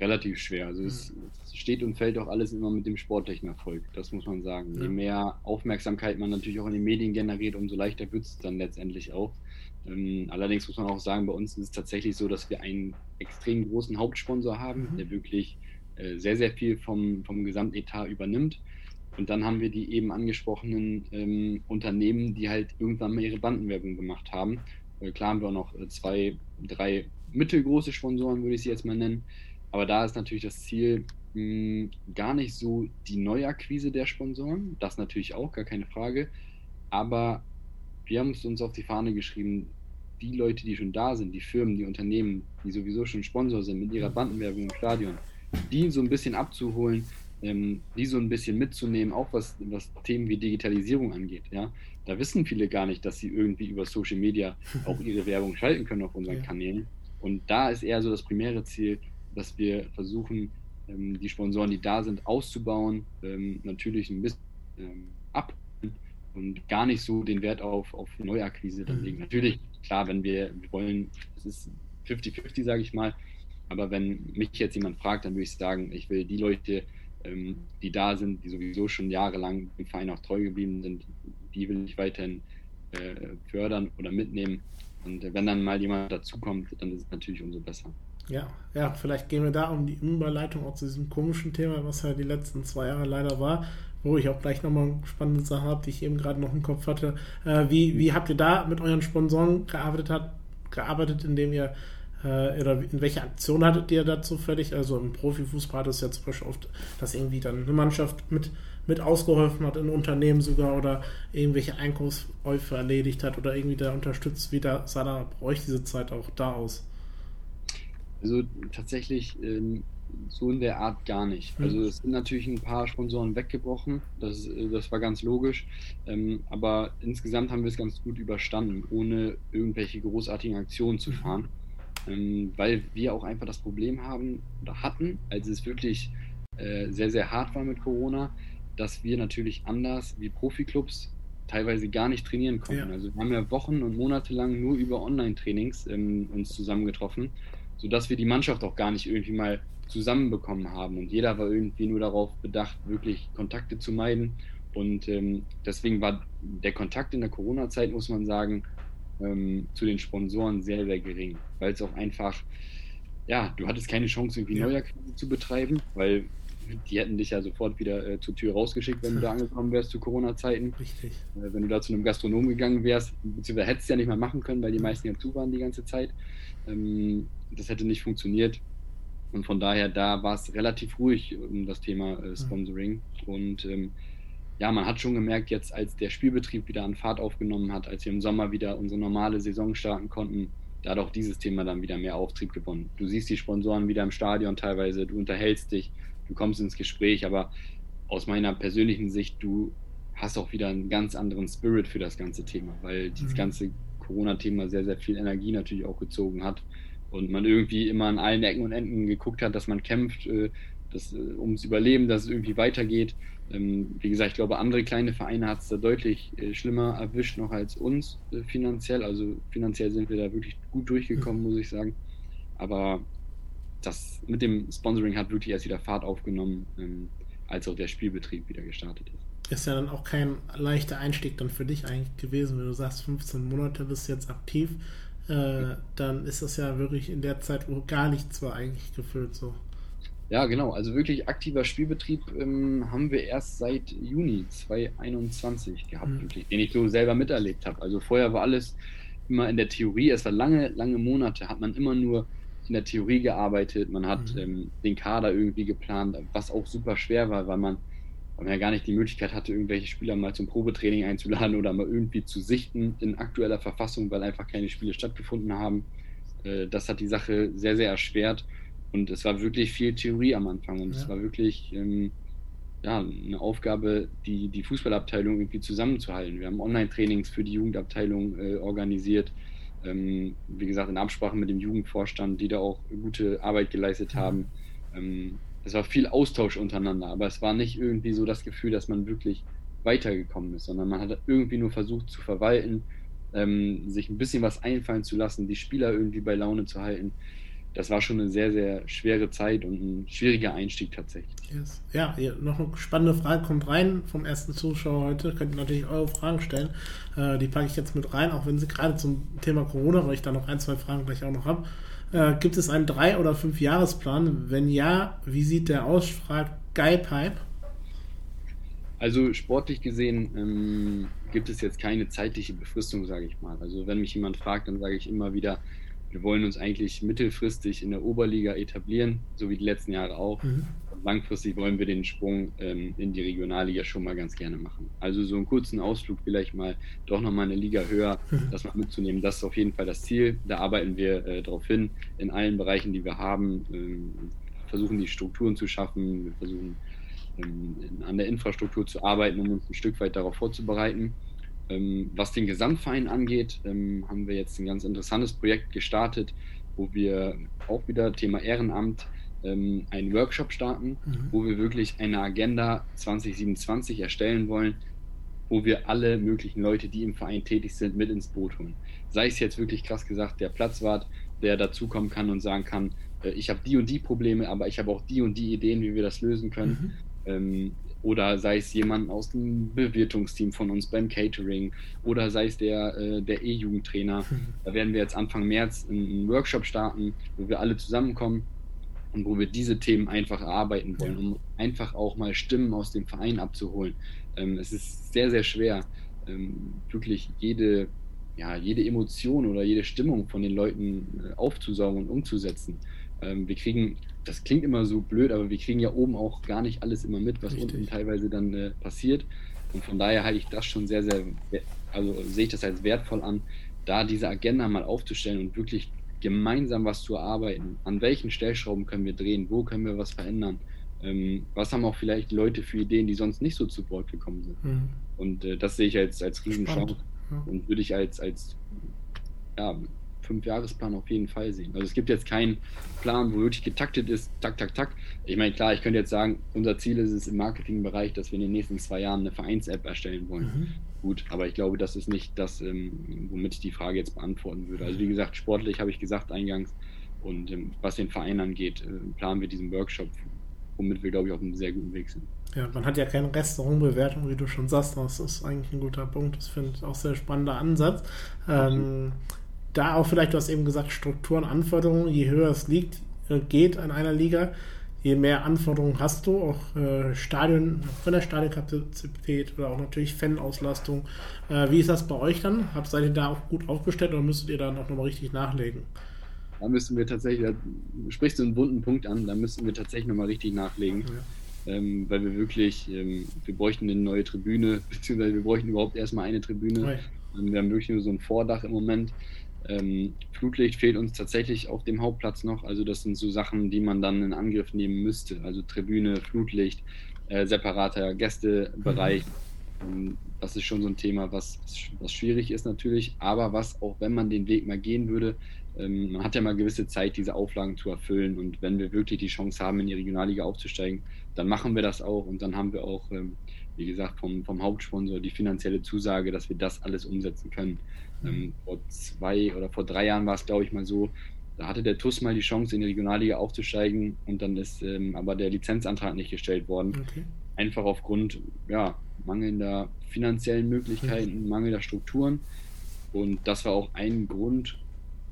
relativ schwer. Also es, es, steht und fällt auch alles immer mit dem sportlichen Erfolg, das muss man sagen. Ja. Je mehr Aufmerksamkeit man natürlich auch in den Medien generiert, umso leichter wird es dann letztendlich auch. Ähm, allerdings muss man auch sagen, bei uns ist es tatsächlich so, dass wir einen extrem großen Hauptsponsor haben, mhm. der wirklich äh, sehr, sehr viel vom, vom Gesamtetat übernimmt. Und dann haben wir die eben angesprochenen ähm, Unternehmen, die halt irgendwann mal ihre Bandenwerbung gemacht haben. Äh, klar haben wir auch noch äh, zwei, drei mittelgroße Sponsoren, würde ich sie jetzt mal nennen, aber da ist natürlich das Ziel mh, gar nicht so die Neuakquise der Sponsoren, das natürlich auch, gar keine Frage. Aber wir haben es uns auf die Fahne geschrieben, die Leute, die schon da sind, die Firmen, die Unternehmen, die sowieso schon Sponsor sind mit ihrer Bandenwerbung im Stadion, die so ein bisschen abzuholen, ähm, die so ein bisschen mitzunehmen, auch was, was Themen wie Digitalisierung angeht. Ja? Da wissen viele gar nicht, dass sie irgendwie über Social Media auch ihre Werbung schalten können auf unseren ja. Kanälen. Und da ist eher so das primäre Ziel, dass wir versuchen, die Sponsoren, die da sind, auszubauen, ähm, natürlich ein bisschen ähm, ab und gar nicht so den Wert auf, auf Neuakquise dann legen. Mhm. Natürlich, klar, wenn wir, wir wollen, es ist 50-50, sage ich mal, aber wenn mich jetzt jemand fragt, dann würde ich sagen, ich will die Leute, ähm, die da sind, die sowieso schon jahrelang dem Verein auch treu geblieben sind, die will ich weiterhin äh, fördern oder mitnehmen. Und wenn dann mal jemand dazukommt, dann ist es natürlich umso besser. Ja, ja, vielleicht gehen wir da um die Überleitung auch zu diesem komischen Thema, was ja die letzten zwei Jahre leider war, wo ich auch gleich nochmal spannende Sache habe, die ich eben gerade noch im Kopf hatte. Äh, wie, wie habt ihr da mit euren Sponsoren gearbeitet, hat, gearbeitet indem ihr äh, oder in welche Aktion hattet ihr dazu fertig? Also im Profifußball es ja zum Beispiel oft, dass irgendwie dann eine Mannschaft mit, mit ausgeholfen hat, in Unternehmen sogar oder irgendwelche Einkaufskäufe erledigt hat oder irgendwie da unterstützt. Wie da sah da bei euch diese Zeit auch da aus? Also tatsächlich ähm, so in der Art gar nicht. Mhm. Also es sind natürlich ein paar Sponsoren weggebrochen, das, äh, das war ganz logisch. Ähm, aber insgesamt haben wir es ganz gut überstanden, ohne irgendwelche großartigen Aktionen zu mhm. fahren. Ähm, weil wir auch einfach das Problem haben oder hatten, als es wirklich äh, sehr, sehr hart war mit Corona, dass wir natürlich anders wie Profiklubs teilweise gar nicht trainieren konnten. Ja. Also wir haben ja Wochen und Monate lang nur über Online-Trainings ähm, uns zusammengetroffen, sodass wir die Mannschaft auch gar nicht irgendwie mal zusammenbekommen haben. Und jeder war irgendwie nur darauf bedacht, wirklich Kontakte zu meiden. Und ähm, deswegen war der Kontakt in der Corona-Zeit, muss man sagen, ähm, zu den Sponsoren sehr, sehr gering, weil es auch einfach, ja, du hattest keine Chance, irgendwie ja. Neuakquise zu betreiben, weil die hätten dich ja sofort wieder äh, zur Tür rausgeschickt, wenn du da angekommen wärst zu Corona-Zeiten. Richtig. Äh, wenn du da zu einem Gastronom gegangen wärst, beziehungsweise hättest du ja nicht mal machen können, weil die meisten ja zu waren die ganze Zeit. Ähm, das hätte nicht funktioniert. Und von daher, da war es relativ ruhig um das Thema äh, Sponsoring. Mhm. Und ähm, ja, man hat schon gemerkt, jetzt als der Spielbetrieb wieder an Fahrt aufgenommen hat, als wir im Sommer wieder unsere normale Saison starten konnten, da hat auch dieses Thema dann wieder mehr Auftrieb gewonnen. Du siehst die Sponsoren wieder im Stadion teilweise, du unterhältst dich, du kommst ins Gespräch, aber aus meiner persönlichen Sicht, du hast auch wieder einen ganz anderen Spirit für das ganze Thema, weil dieses mhm. ganze Corona-Thema sehr, sehr viel Energie natürlich auch gezogen hat und man irgendwie immer an allen Ecken und Enden geguckt hat, dass man kämpft, äh, dass, äh, ums Überleben, dass es irgendwie weitergeht. Ähm, wie gesagt, ich glaube, andere kleine Vereine hat es da deutlich äh, schlimmer erwischt noch als uns finanziell. Also finanziell sind wir da wirklich gut durchgekommen, muss ich sagen. Aber das mit dem Sponsoring hat wirklich erst wieder Fahrt aufgenommen, ähm, als auch der Spielbetrieb wieder gestartet ist. Ist ja dann auch kein leichter Einstieg dann für dich eigentlich gewesen, wenn du sagst, 15 Monate bist du jetzt aktiv, äh, dann ist das ja wirklich in der Zeit, wo gar nichts war, eigentlich gefüllt so. Ja, genau. Also wirklich aktiver Spielbetrieb ähm, haben wir erst seit Juni 2021 gehabt, mhm. wirklich, den ich so selber miterlebt habe. Also vorher war alles immer in der Theorie, es war lange, lange Monate, hat man immer nur in der Theorie gearbeitet, man hat mhm. ähm, den Kader irgendwie geplant, was auch super schwer war, weil man, weil man ja gar nicht die Möglichkeit hatte, irgendwelche Spieler mal zum Probetraining einzuladen oder mal irgendwie zu sichten in aktueller Verfassung, weil einfach keine Spiele stattgefunden haben. Äh, das hat die Sache sehr, sehr erschwert und es war wirklich viel Theorie am Anfang und ja. es war wirklich ähm, ja, eine Aufgabe, die, die Fußballabteilung irgendwie zusammenzuhalten. Wir haben Online-Trainings für die Jugendabteilung äh, organisiert ähm, wie gesagt, in Absprache mit dem Jugendvorstand, die da auch gute Arbeit geleistet haben. Ähm, es war viel Austausch untereinander, aber es war nicht irgendwie so das Gefühl, dass man wirklich weitergekommen ist, sondern man hat irgendwie nur versucht zu verwalten, ähm, sich ein bisschen was einfallen zu lassen, die Spieler irgendwie bei Laune zu halten das war schon eine sehr, sehr schwere Zeit und ein schwieriger Einstieg tatsächlich. Yes. Ja, noch eine spannende Frage kommt rein vom ersten Zuschauer heute. Könnt ihr natürlich eure Fragen stellen. Äh, die packe ich jetzt mit rein, auch wenn sie gerade zum Thema Corona, weil ich da noch ein, zwei Fragen gleich auch noch habe. Äh, gibt es einen drei- oder fünf Jahresplan? Wenn ja, wie sieht der aus? Fragt Guypipe. Also sportlich gesehen ähm, gibt es jetzt keine zeitliche Befristung, sage ich mal. Also wenn mich jemand fragt, dann sage ich immer wieder, wir wollen uns eigentlich mittelfristig in der Oberliga etablieren, so wie die letzten Jahre auch. Mhm. Langfristig wollen wir den Sprung ähm, in die Regionalliga schon mal ganz gerne machen. Also so einen kurzen Ausflug vielleicht mal doch nochmal eine Liga höher, mhm. das mal mitzunehmen. Das ist auf jeden Fall das Ziel. Da arbeiten wir äh, darauf hin, in allen Bereichen, die wir haben. Ähm, versuchen die Strukturen zu schaffen, wir versuchen ähm, an der Infrastruktur zu arbeiten, um uns ein Stück weit darauf vorzubereiten. Ähm, was den Gesamtverein angeht, ähm, haben wir jetzt ein ganz interessantes Projekt gestartet, wo wir auch wieder Thema Ehrenamt ähm, einen Workshop starten, mhm. wo wir wirklich eine Agenda 2027 erstellen wollen, wo wir alle möglichen Leute, die im Verein tätig sind, mit ins Boot holen. Sei es jetzt wirklich krass gesagt der Platzwart, der dazukommen kann und sagen kann, äh, ich habe die und die Probleme, aber ich habe auch die und die Ideen, wie wir das lösen können. Mhm. Ähm, oder sei es jemand aus dem Bewirtungsteam von uns beim Catering oder sei es der, äh, der E-Jugendtrainer. Da werden wir jetzt Anfang März einen Workshop starten, wo wir alle zusammenkommen und wo wir diese Themen einfach erarbeiten wollen, um einfach auch mal Stimmen aus dem Verein abzuholen. Ähm, es ist sehr, sehr schwer, ähm, wirklich jede, ja, jede Emotion oder jede Stimmung von den Leuten äh, aufzusaugen und umzusetzen. Ähm, wir kriegen das klingt immer so blöd, aber wir kriegen ja oben auch gar nicht alles immer mit, was Richtig. unten teilweise dann äh, passiert. Und von daher halte ich das schon sehr, sehr, also sehe ich das als wertvoll an, da diese Agenda mal aufzustellen und wirklich gemeinsam was zu erarbeiten. An welchen Stellschrauben können wir drehen? Wo können wir was verändern? Ähm, was haben auch vielleicht Leute für Ideen, die sonst nicht so zu Wort gekommen sind? Mhm. Und äh, das sehe ich als, als Riesenchance ja. und würde ich als, als ja, Fünfjahresplan auf jeden Fall sehen. Also es gibt jetzt keinen Plan, wo wirklich getaktet ist, tak, tak, tak. Ich meine, klar, ich könnte jetzt sagen, unser Ziel ist es im Marketingbereich, dass wir in den nächsten zwei Jahren eine Vereins-App erstellen wollen. Mhm. Gut, aber ich glaube, das ist nicht das, ähm, womit ich die Frage jetzt beantworten würde. Also wie gesagt, sportlich habe ich gesagt eingangs und ähm, was den Verein angeht, äh, planen wir diesen Workshop, womit wir, glaube ich, auf einem sehr guten Weg sind. Ja, man hat ja keine Restaurantbewertung, wie du schon sagst. Das ist eigentlich ein guter Punkt. Das finde ich auch sehr spannender Ansatz. Ähm, da auch vielleicht, du hast eben gesagt, Strukturen, Anforderungen, je höher es liegt, äh, geht an einer Liga, je mehr Anforderungen hast du, auch äh, Stadion, von der Stadionkapazität oder auch natürlich Fanauslastung. Äh, wie ist das bei euch dann? Habt, seid ihr da auch gut aufgestellt oder müsstet ihr dann auch nochmal richtig nachlegen? Da müssen wir tatsächlich, da sprichst du einen bunten Punkt an, da müssen wir tatsächlich nochmal richtig nachlegen. Ja ähm, weil wir wirklich, ähm, wir bräuchten eine neue Tribüne, beziehungsweise wir bräuchten überhaupt erstmal eine Tribüne. Ähm, wir haben wirklich nur so ein Vordach im Moment. Ähm, Flutlicht fehlt uns tatsächlich auf dem Hauptplatz noch. Also das sind so Sachen, die man dann in Angriff nehmen müsste. Also Tribüne, Flutlicht, äh, separater Gästebereich. Mhm. Das ist schon so ein Thema, was, was schwierig ist natürlich, aber was auch wenn man den Weg mal gehen würde, ähm, man hat ja mal gewisse Zeit, diese Auflagen zu erfüllen. Und wenn wir wirklich die Chance haben, in die Regionalliga aufzusteigen, dann machen wir das auch. Und dann haben wir auch, ähm, wie gesagt, vom, vom Hauptsponsor die finanzielle Zusage, dass wir das alles umsetzen können. Ähm, vor zwei oder vor drei Jahren war es, glaube ich, mal so, da hatte der TUS mal die Chance, in die Regionalliga aufzusteigen und dann ist ähm, aber der Lizenzantrag nicht gestellt worden. Okay. Einfach aufgrund ja, mangelnder finanziellen Möglichkeiten, mhm. mangelnder Strukturen. Und das war auch ein Grund,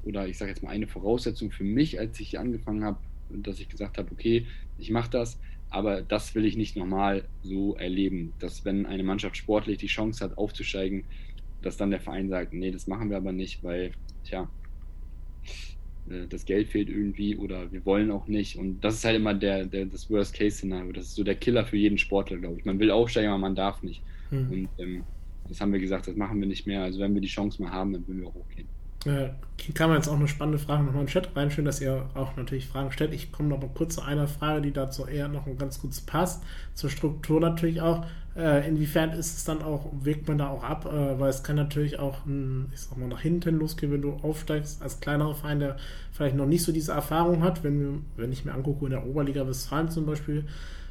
oder ich sage jetzt mal eine Voraussetzung für mich, als ich angefangen habe, dass ich gesagt habe, okay, ich mache das, aber das will ich nicht nochmal so erleben, dass wenn eine Mannschaft sportlich die Chance hat, aufzusteigen, dass dann der Verein sagt, nee, das machen wir aber nicht, weil, tja, äh, das Geld fehlt irgendwie oder wir wollen auch nicht. Und das ist halt immer der, der das Worst-Case-Szenario. Das ist so der Killer für jeden Sportler, glaube ich. Man will aufsteigen, aber man darf nicht. Hm. Und ähm, das haben wir gesagt, das machen wir nicht mehr. Also wenn wir die Chance mal haben, dann würden wir auch hochgehen. Äh, kam jetzt auch eine spannende Frage nochmal in den Chat rein. Schön, dass ihr auch natürlich Fragen stellt. Ich komme noch mal kurz zu einer Frage, die dazu eher noch ganz gutes passt. Zur Struktur natürlich auch. Äh, inwiefern ist es dann auch, wirkt man da auch ab? Äh, weil es kann natürlich auch, ein, ich sag mal, nach hinten losgehen, wenn du aufsteigst als kleinerer Verein, der vielleicht noch nicht so diese Erfahrung hat. Wenn, wenn ich mir angucke, in der Oberliga Westfalen zum Beispiel,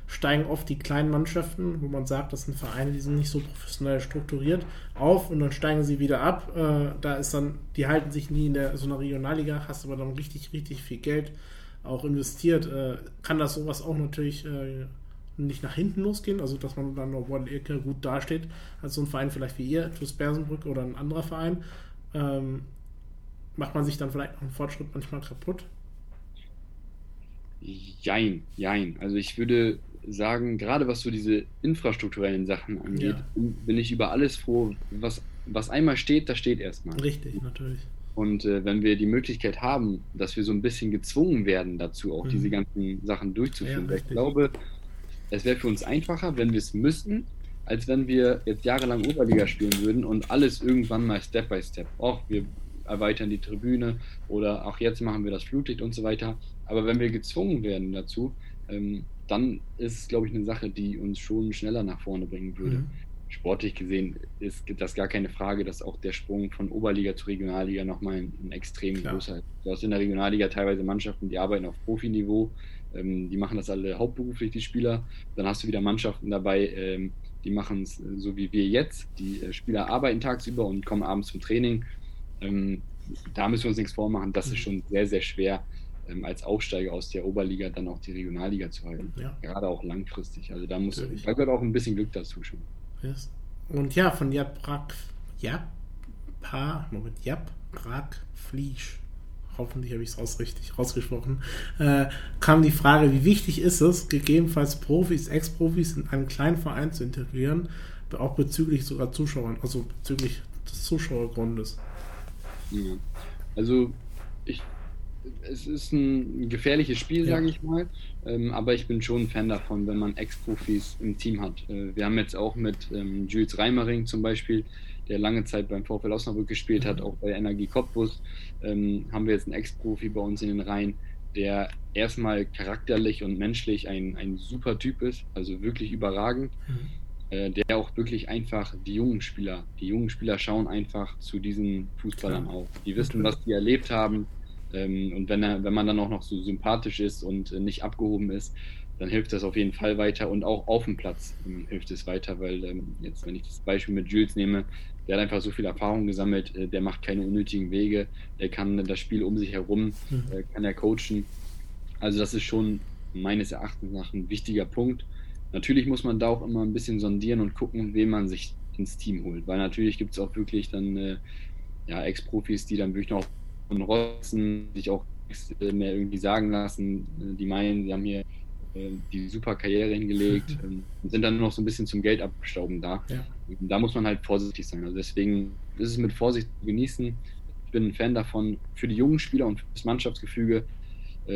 steigen oft die kleinen Mannschaften, wo man sagt, das sind Vereine, die sind nicht so professionell strukturiert, auf und dann steigen sie wieder ab. Äh, da ist dann, die halten sich nie in der, so einer Regionalliga, hast aber dann richtig, richtig viel Geld auch investiert. Äh, kann das sowas auch natürlich äh, nicht nach hinten losgehen, also dass man dann noch Ecke gut dasteht, als so ein Verein vielleicht wie ihr, TuS Bersenbrück oder ein anderer Verein. Ähm, macht man sich dann vielleicht auch einen Fortschritt manchmal kaputt? Jein, jein. Also ich würde sagen, gerade was so diese infrastrukturellen Sachen angeht, ja. bin ich über alles froh. Was, was einmal steht, das steht erstmal. Richtig, natürlich. Und äh, wenn wir die Möglichkeit haben, dass wir so ein bisschen gezwungen werden dazu, auch mhm. diese ganzen Sachen durchzuführen, ja, ich glaube, es wäre für uns einfacher, wenn wir es müssten, als wenn wir jetzt jahrelang Oberliga spielen würden und alles irgendwann mal Step by Step. Auch wir erweitern die Tribüne oder auch jetzt machen wir das Flutlicht und so weiter. Aber wenn wir gezwungen werden dazu, ähm, dann ist es, glaube ich, eine Sache, die uns schon schneller nach vorne bringen würde. Mhm. Sportlich gesehen ist das gar keine Frage, dass auch der Sprung von Oberliga zu Regionalliga nochmal ein, ein extrem Klar. großer ist. Du hast in der Regionalliga teilweise Mannschaften, die arbeiten auf Profiniveau, ähm, die machen das alle hauptberuflich, die Spieler. Dann hast du wieder Mannschaften dabei, ähm, die machen es äh, so wie wir jetzt. Die äh, Spieler arbeiten tagsüber und kommen abends zum Training. Ähm, da müssen wir uns nichts vormachen. Das ist mhm. schon sehr, sehr schwer ähm, als Aufsteiger aus der Oberliga dann auch die Regionalliga zu halten. Ja. Gerade auch langfristig. Also da muss da gehört auch ein bisschen Glück dazu schon. Yes. Und ja, von Jap Brak, Jap, Pa, Moment, Jap Brak Fliesch, hoffentlich habe ich es raus richtig rausgesprochen, äh, kam die Frage, wie wichtig ist es, gegebenenfalls Profis, Ex-Profis in einen kleinen Verein zu integrieren, auch bezüglich sogar Zuschauern, also bezüglich des Zuschauergrundes. Ja. Also ich es ist ein gefährliches Spiel, ja. sage ich mal. Ähm, aber ich bin schon ein Fan davon, wenn man Ex-Profis im Team hat. Äh, wir haben jetzt auch mit ähm, Jules Reimering zum Beispiel, der lange Zeit beim VfL Osnabrück gespielt hat, mhm. auch bei Energie Cottbus, ähm, haben wir jetzt einen Ex-Profi bei uns in den Reihen, der erstmal charakterlich und menschlich ein, ein super Typ ist, also wirklich überragend. Mhm. äh, der auch wirklich einfach die jungen Spieler, die jungen Spieler schauen einfach zu diesen Fußballern auf. Die wissen, was die erlebt haben. Ähm, und wenn, er, wenn man dann auch noch so sympathisch ist und äh, nicht abgehoben ist, dann hilft das auf jeden Fall weiter und auch auf dem Platz ähm, hilft es weiter, weil ähm, jetzt, wenn ich das Beispiel mit Jules nehme, der hat einfach so viel Erfahrung gesammelt, äh, der macht keine unnötigen Wege, der kann das Spiel um sich herum, mhm. äh, kann er coachen. Also das ist schon meines Erachtens nach ein wichtiger Punkt. Natürlich muss man da auch immer ein bisschen sondieren und gucken, wen man sich ins Team holt, weil natürlich gibt es auch wirklich dann äh, ja, Ex-Profis, die dann wirklich noch von Rotzen sich auch äh, mehr irgendwie sagen lassen, äh, die meinen, sie haben hier äh, die super Karriere hingelegt und sind dann nur noch so ein bisschen zum Geld abstauben da. Ja. Da muss man halt vorsichtig sein. Also deswegen ist es mit Vorsicht zu genießen. Ich bin ein Fan davon, für die jungen Spieler und für das Mannschaftsgefüge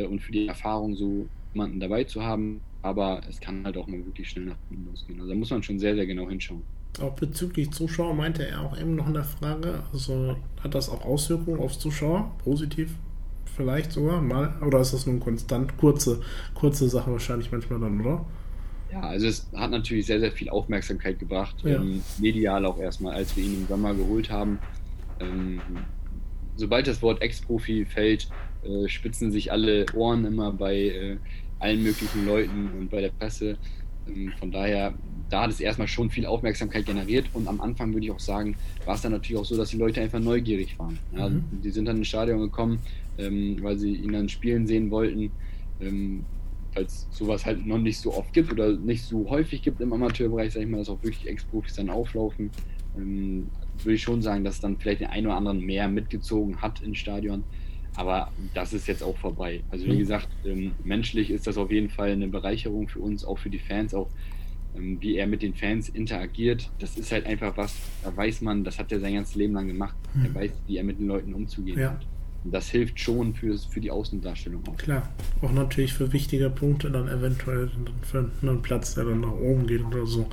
und für die Erfahrung so jemanden dabei zu haben. Aber es kann halt auch mal wirklich schnell nach hinten losgehen. Also da muss man schon sehr, sehr genau hinschauen. Auch bezüglich Zuschauer meinte er auch eben noch in der Frage, also hat das auch Auswirkungen aufs Zuschauer, positiv vielleicht sogar mal? Oder ist das nur eine konstant kurze, kurze Sache wahrscheinlich manchmal dann, oder? Ja, also es hat natürlich sehr, sehr viel Aufmerksamkeit gebracht, ja. ähm, medial auch erstmal, als wir ihn im Sommer geholt haben. Ähm, sobald das Wort Ex-Profi fällt, äh, spitzen sich alle Ohren immer bei äh, allen möglichen Leuten und bei der Presse. Ähm, von daher, da hat es erstmal schon viel Aufmerksamkeit generiert und am Anfang würde ich auch sagen, war es dann natürlich auch so, dass die Leute einfach neugierig waren. Ja, mhm. Die sind dann ins Stadion gekommen, ähm, weil sie ihn dann spielen sehen wollten. Ähm, weil es sowas halt noch nicht so oft gibt oder nicht so häufig gibt im Amateurbereich, sag ich mal, dass auch wirklich Ex-Profis dann auflaufen, ähm, würde ich schon sagen, dass dann vielleicht den einen oder anderen mehr mitgezogen hat ins Stadion. Aber das ist jetzt auch vorbei. Also wie mhm. gesagt, ähm, menschlich ist das auf jeden Fall eine Bereicherung für uns, auch für die Fans, auch ähm, wie er mit den Fans interagiert. Das ist halt einfach was, da weiß man, das hat er sein ganzes Leben lang gemacht. Mhm. Er weiß, wie er mit den Leuten umzugehen ja. hat das hilft schon für, für die Außendarstellung auch. Klar, auch natürlich für wichtige Punkte dann eventuell für einen Platz, der dann nach oben geht oder so.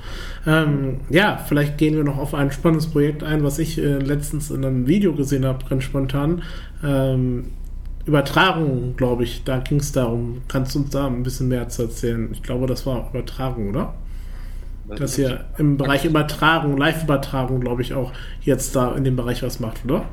Ähm, ja, vielleicht gehen wir noch auf ein spannendes Projekt ein, was ich äh, letztens in einem Video gesehen habe, ganz spontan. Ähm, Übertragung, glaube ich, da ging es darum. Kannst du uns da ein bisschen mehr zu erzählen? Ich glaube, das war Übertragung, oder? Dass ihr im Bereich Übertragung, Live-Übertragung, glaube ich, auch jetzt da in dem Bereich was macht, oder?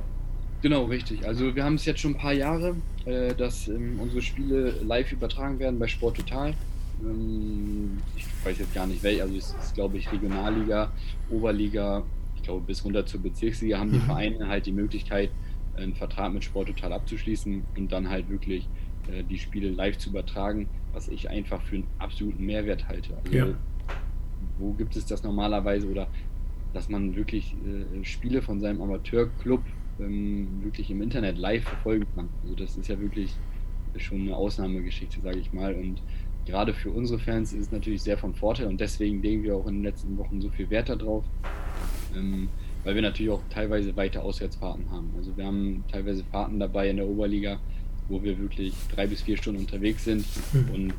Genau, richtig. Also wir haben es jetzt schon ein paar Jahre, äh, dass ähm, unsere Spiele live übertragen werden bei Sport Total. Ähm, ich weiß jetzt gar nicht welche, also es ist, glaube ich, Regionalliga, Oberliga, ich glaube bis runter zur Bezirksliga haben die mhm. Vereine halt die Möglichkeit, einen Vertrag mit Sport Total abzuschließen und dann halt wirklich äh, die Spiele live zu übertragen, was ich einfach für einen absoluten Mehrwert halte. Also, ja. wo gibt es das normalerweise oder dass man wirklich äh, Spiele von seinem Amateurclub ähm, wirklich im Internet live verfolgen kann. Also das ist ja wirklich schon eine Ausnahmegeschichte, sage ich mal. Und gerade für unsere Fans ist es natürlich sehr von Vorteil und deswegen legen wir auch in den letzten Wochen so viel Wert darauf, ähm, weil wir natürlich auch teilweise weite Auswärtsfahrten haben. Also wir haben teilweise Fahrten dabei in der Oberliga, wo wir wirklich drei bis vier Stunden unterwegs sind mhm. und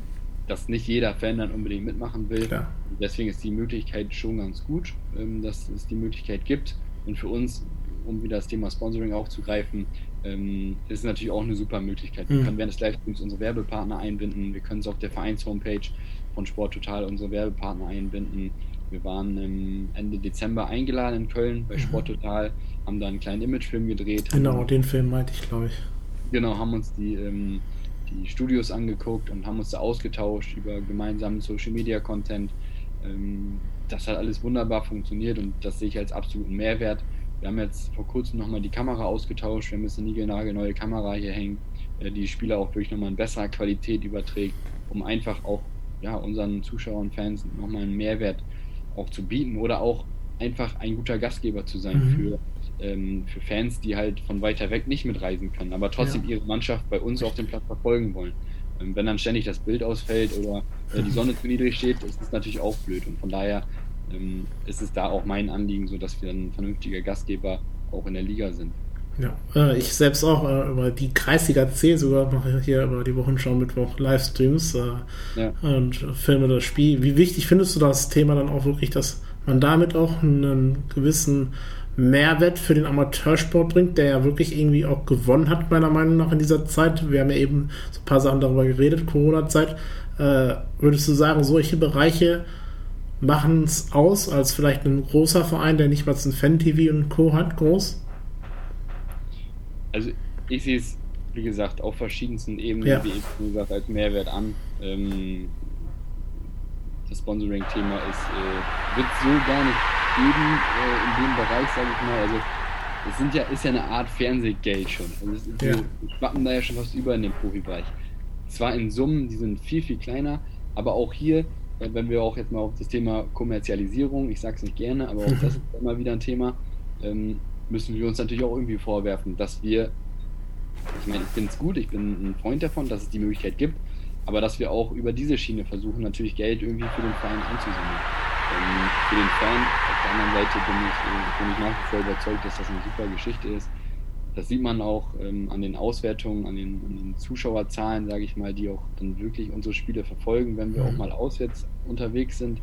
dass nicht jeder Fan dann unbedingt mitmachen will. Klar. Deswegen ist die Möglichkeit schon ganz gut, ähm, dass es die Möglichkeit gibt. Und für uns um wieder das Thema Sponsoring aufzugreifen, ähm, ist natürlich auch eine super Möglichkeit. Wir mhm. können während des Livestreams unsere Werbepartner einbinden. Wir können es auf der Vereins-Homepage von Sport Total unsere Werbepartner einbinden. Wir waren Ende Dezember eingeladen in Köln bei mhm. Sport Total, haben da einen kleinen Imagefilm gedreht. Genau, den Film meinte ich, glaube ich. Genau, haben uns die, ähm, die Studios angeguckt und haben uns da ausgetauscht über gemeinsamen Social Media Content. Ähm, das hat alles wunderbar funktioniert und das sehe ich als absoluten Mehrwert. Wir haben jetzt vor kurzem nochmal die Kamera ausgetauscht. Wir haben jetzt eine niegelnagelneue Kamera hier hängen, äh, die die Spieler auch wirklich nochmal in besserer Qualität überträgt, um einfach auch ja, unseren Zuschauern und Fans nochmal einen Mehrwert auch zu bieten oder auch einfach ein guter Gastgeber zu sein mhm. für, ähm, für Fans, die halt von weiter weg nicht mitreisen können, aber trotzdem ja. ihre Mannschaft bei uns auf dem Platz verfolgen wollen. Ähm, wenn dann ständig das Bild ausfällt oder äh, die Sonne zu niedrig steht, ist das natürlich auch blöd. Und von daher ähm, ist es da auch mein Anliegen, so dass wir ein vernünftiger Gastgeber auch in der Liga sind. Ja, äh, ich selbst auch äh, über die Kreisliga C sogar mache hier über die Wochenschau Mittwoch Livestreams äh, ja. und filme das Spiel. Wie wichtig findest du das Thema dann auch wirklich, dass man damit auch einen gewissen Mehrwert für den Amateursport bringt, der ja wirklich irgendwie auch gewonnen hat, meiner Meinung nach, in dieser Zeit. Wir haben ja eben so ein paar Sachen darüber geredet, Corona-Zeit. Äh, würdest du sagen, solche Bereiche machen es aus als vielleicht ein großer Verein, der nicht mal ein Fan-TV und Co. hat, groß? Also ich sehe es, wie gesagt, auf verschiedensten Ebenen, ja. wie ich gesagt, als Mehrwert an. Ähm, das Sponsoring-Thema ist, äh, wird so gar nicht geben äh, in dem Bereich, sage ich mal. Also das sind ja, ist ja eine Art Fernsehgeld schon. Also das, ja. wir schwappen da ja schon fast über in den Profibereich. Zwar in Summen, die sind viel, viel kleiner, aber auch hier, wenn wir auch jetzt mal auf das Thema Kommerzialisierung, ich sage es nicht gerne, aber auch das ist immer wieder ein Thema, ähm, müssen wir uns natürlich auch irgendwie vorwerfen, dass wir, ich meine, ich finde es gut, ich bin ein Freund davon, dass es die Möglichkeit gibt, aber dass wir auch über diese Schiene versuchen, natürlich Geld irgendwie für den Verein anzusammeln. Ähm, für den Fan, auf der anderen Seite bin ich, äh, bin ich nach wie vor überzeugt, dass das eine super Geschichte ist. Das sieht man auch ähm, an den Auswertungen, an den, an den Zuschauerzahlen, sage ich mal, die auch dann wirklich unsere Spiele verfolgen, wenn wir auch mhm. mal auswärts unterwegs sind.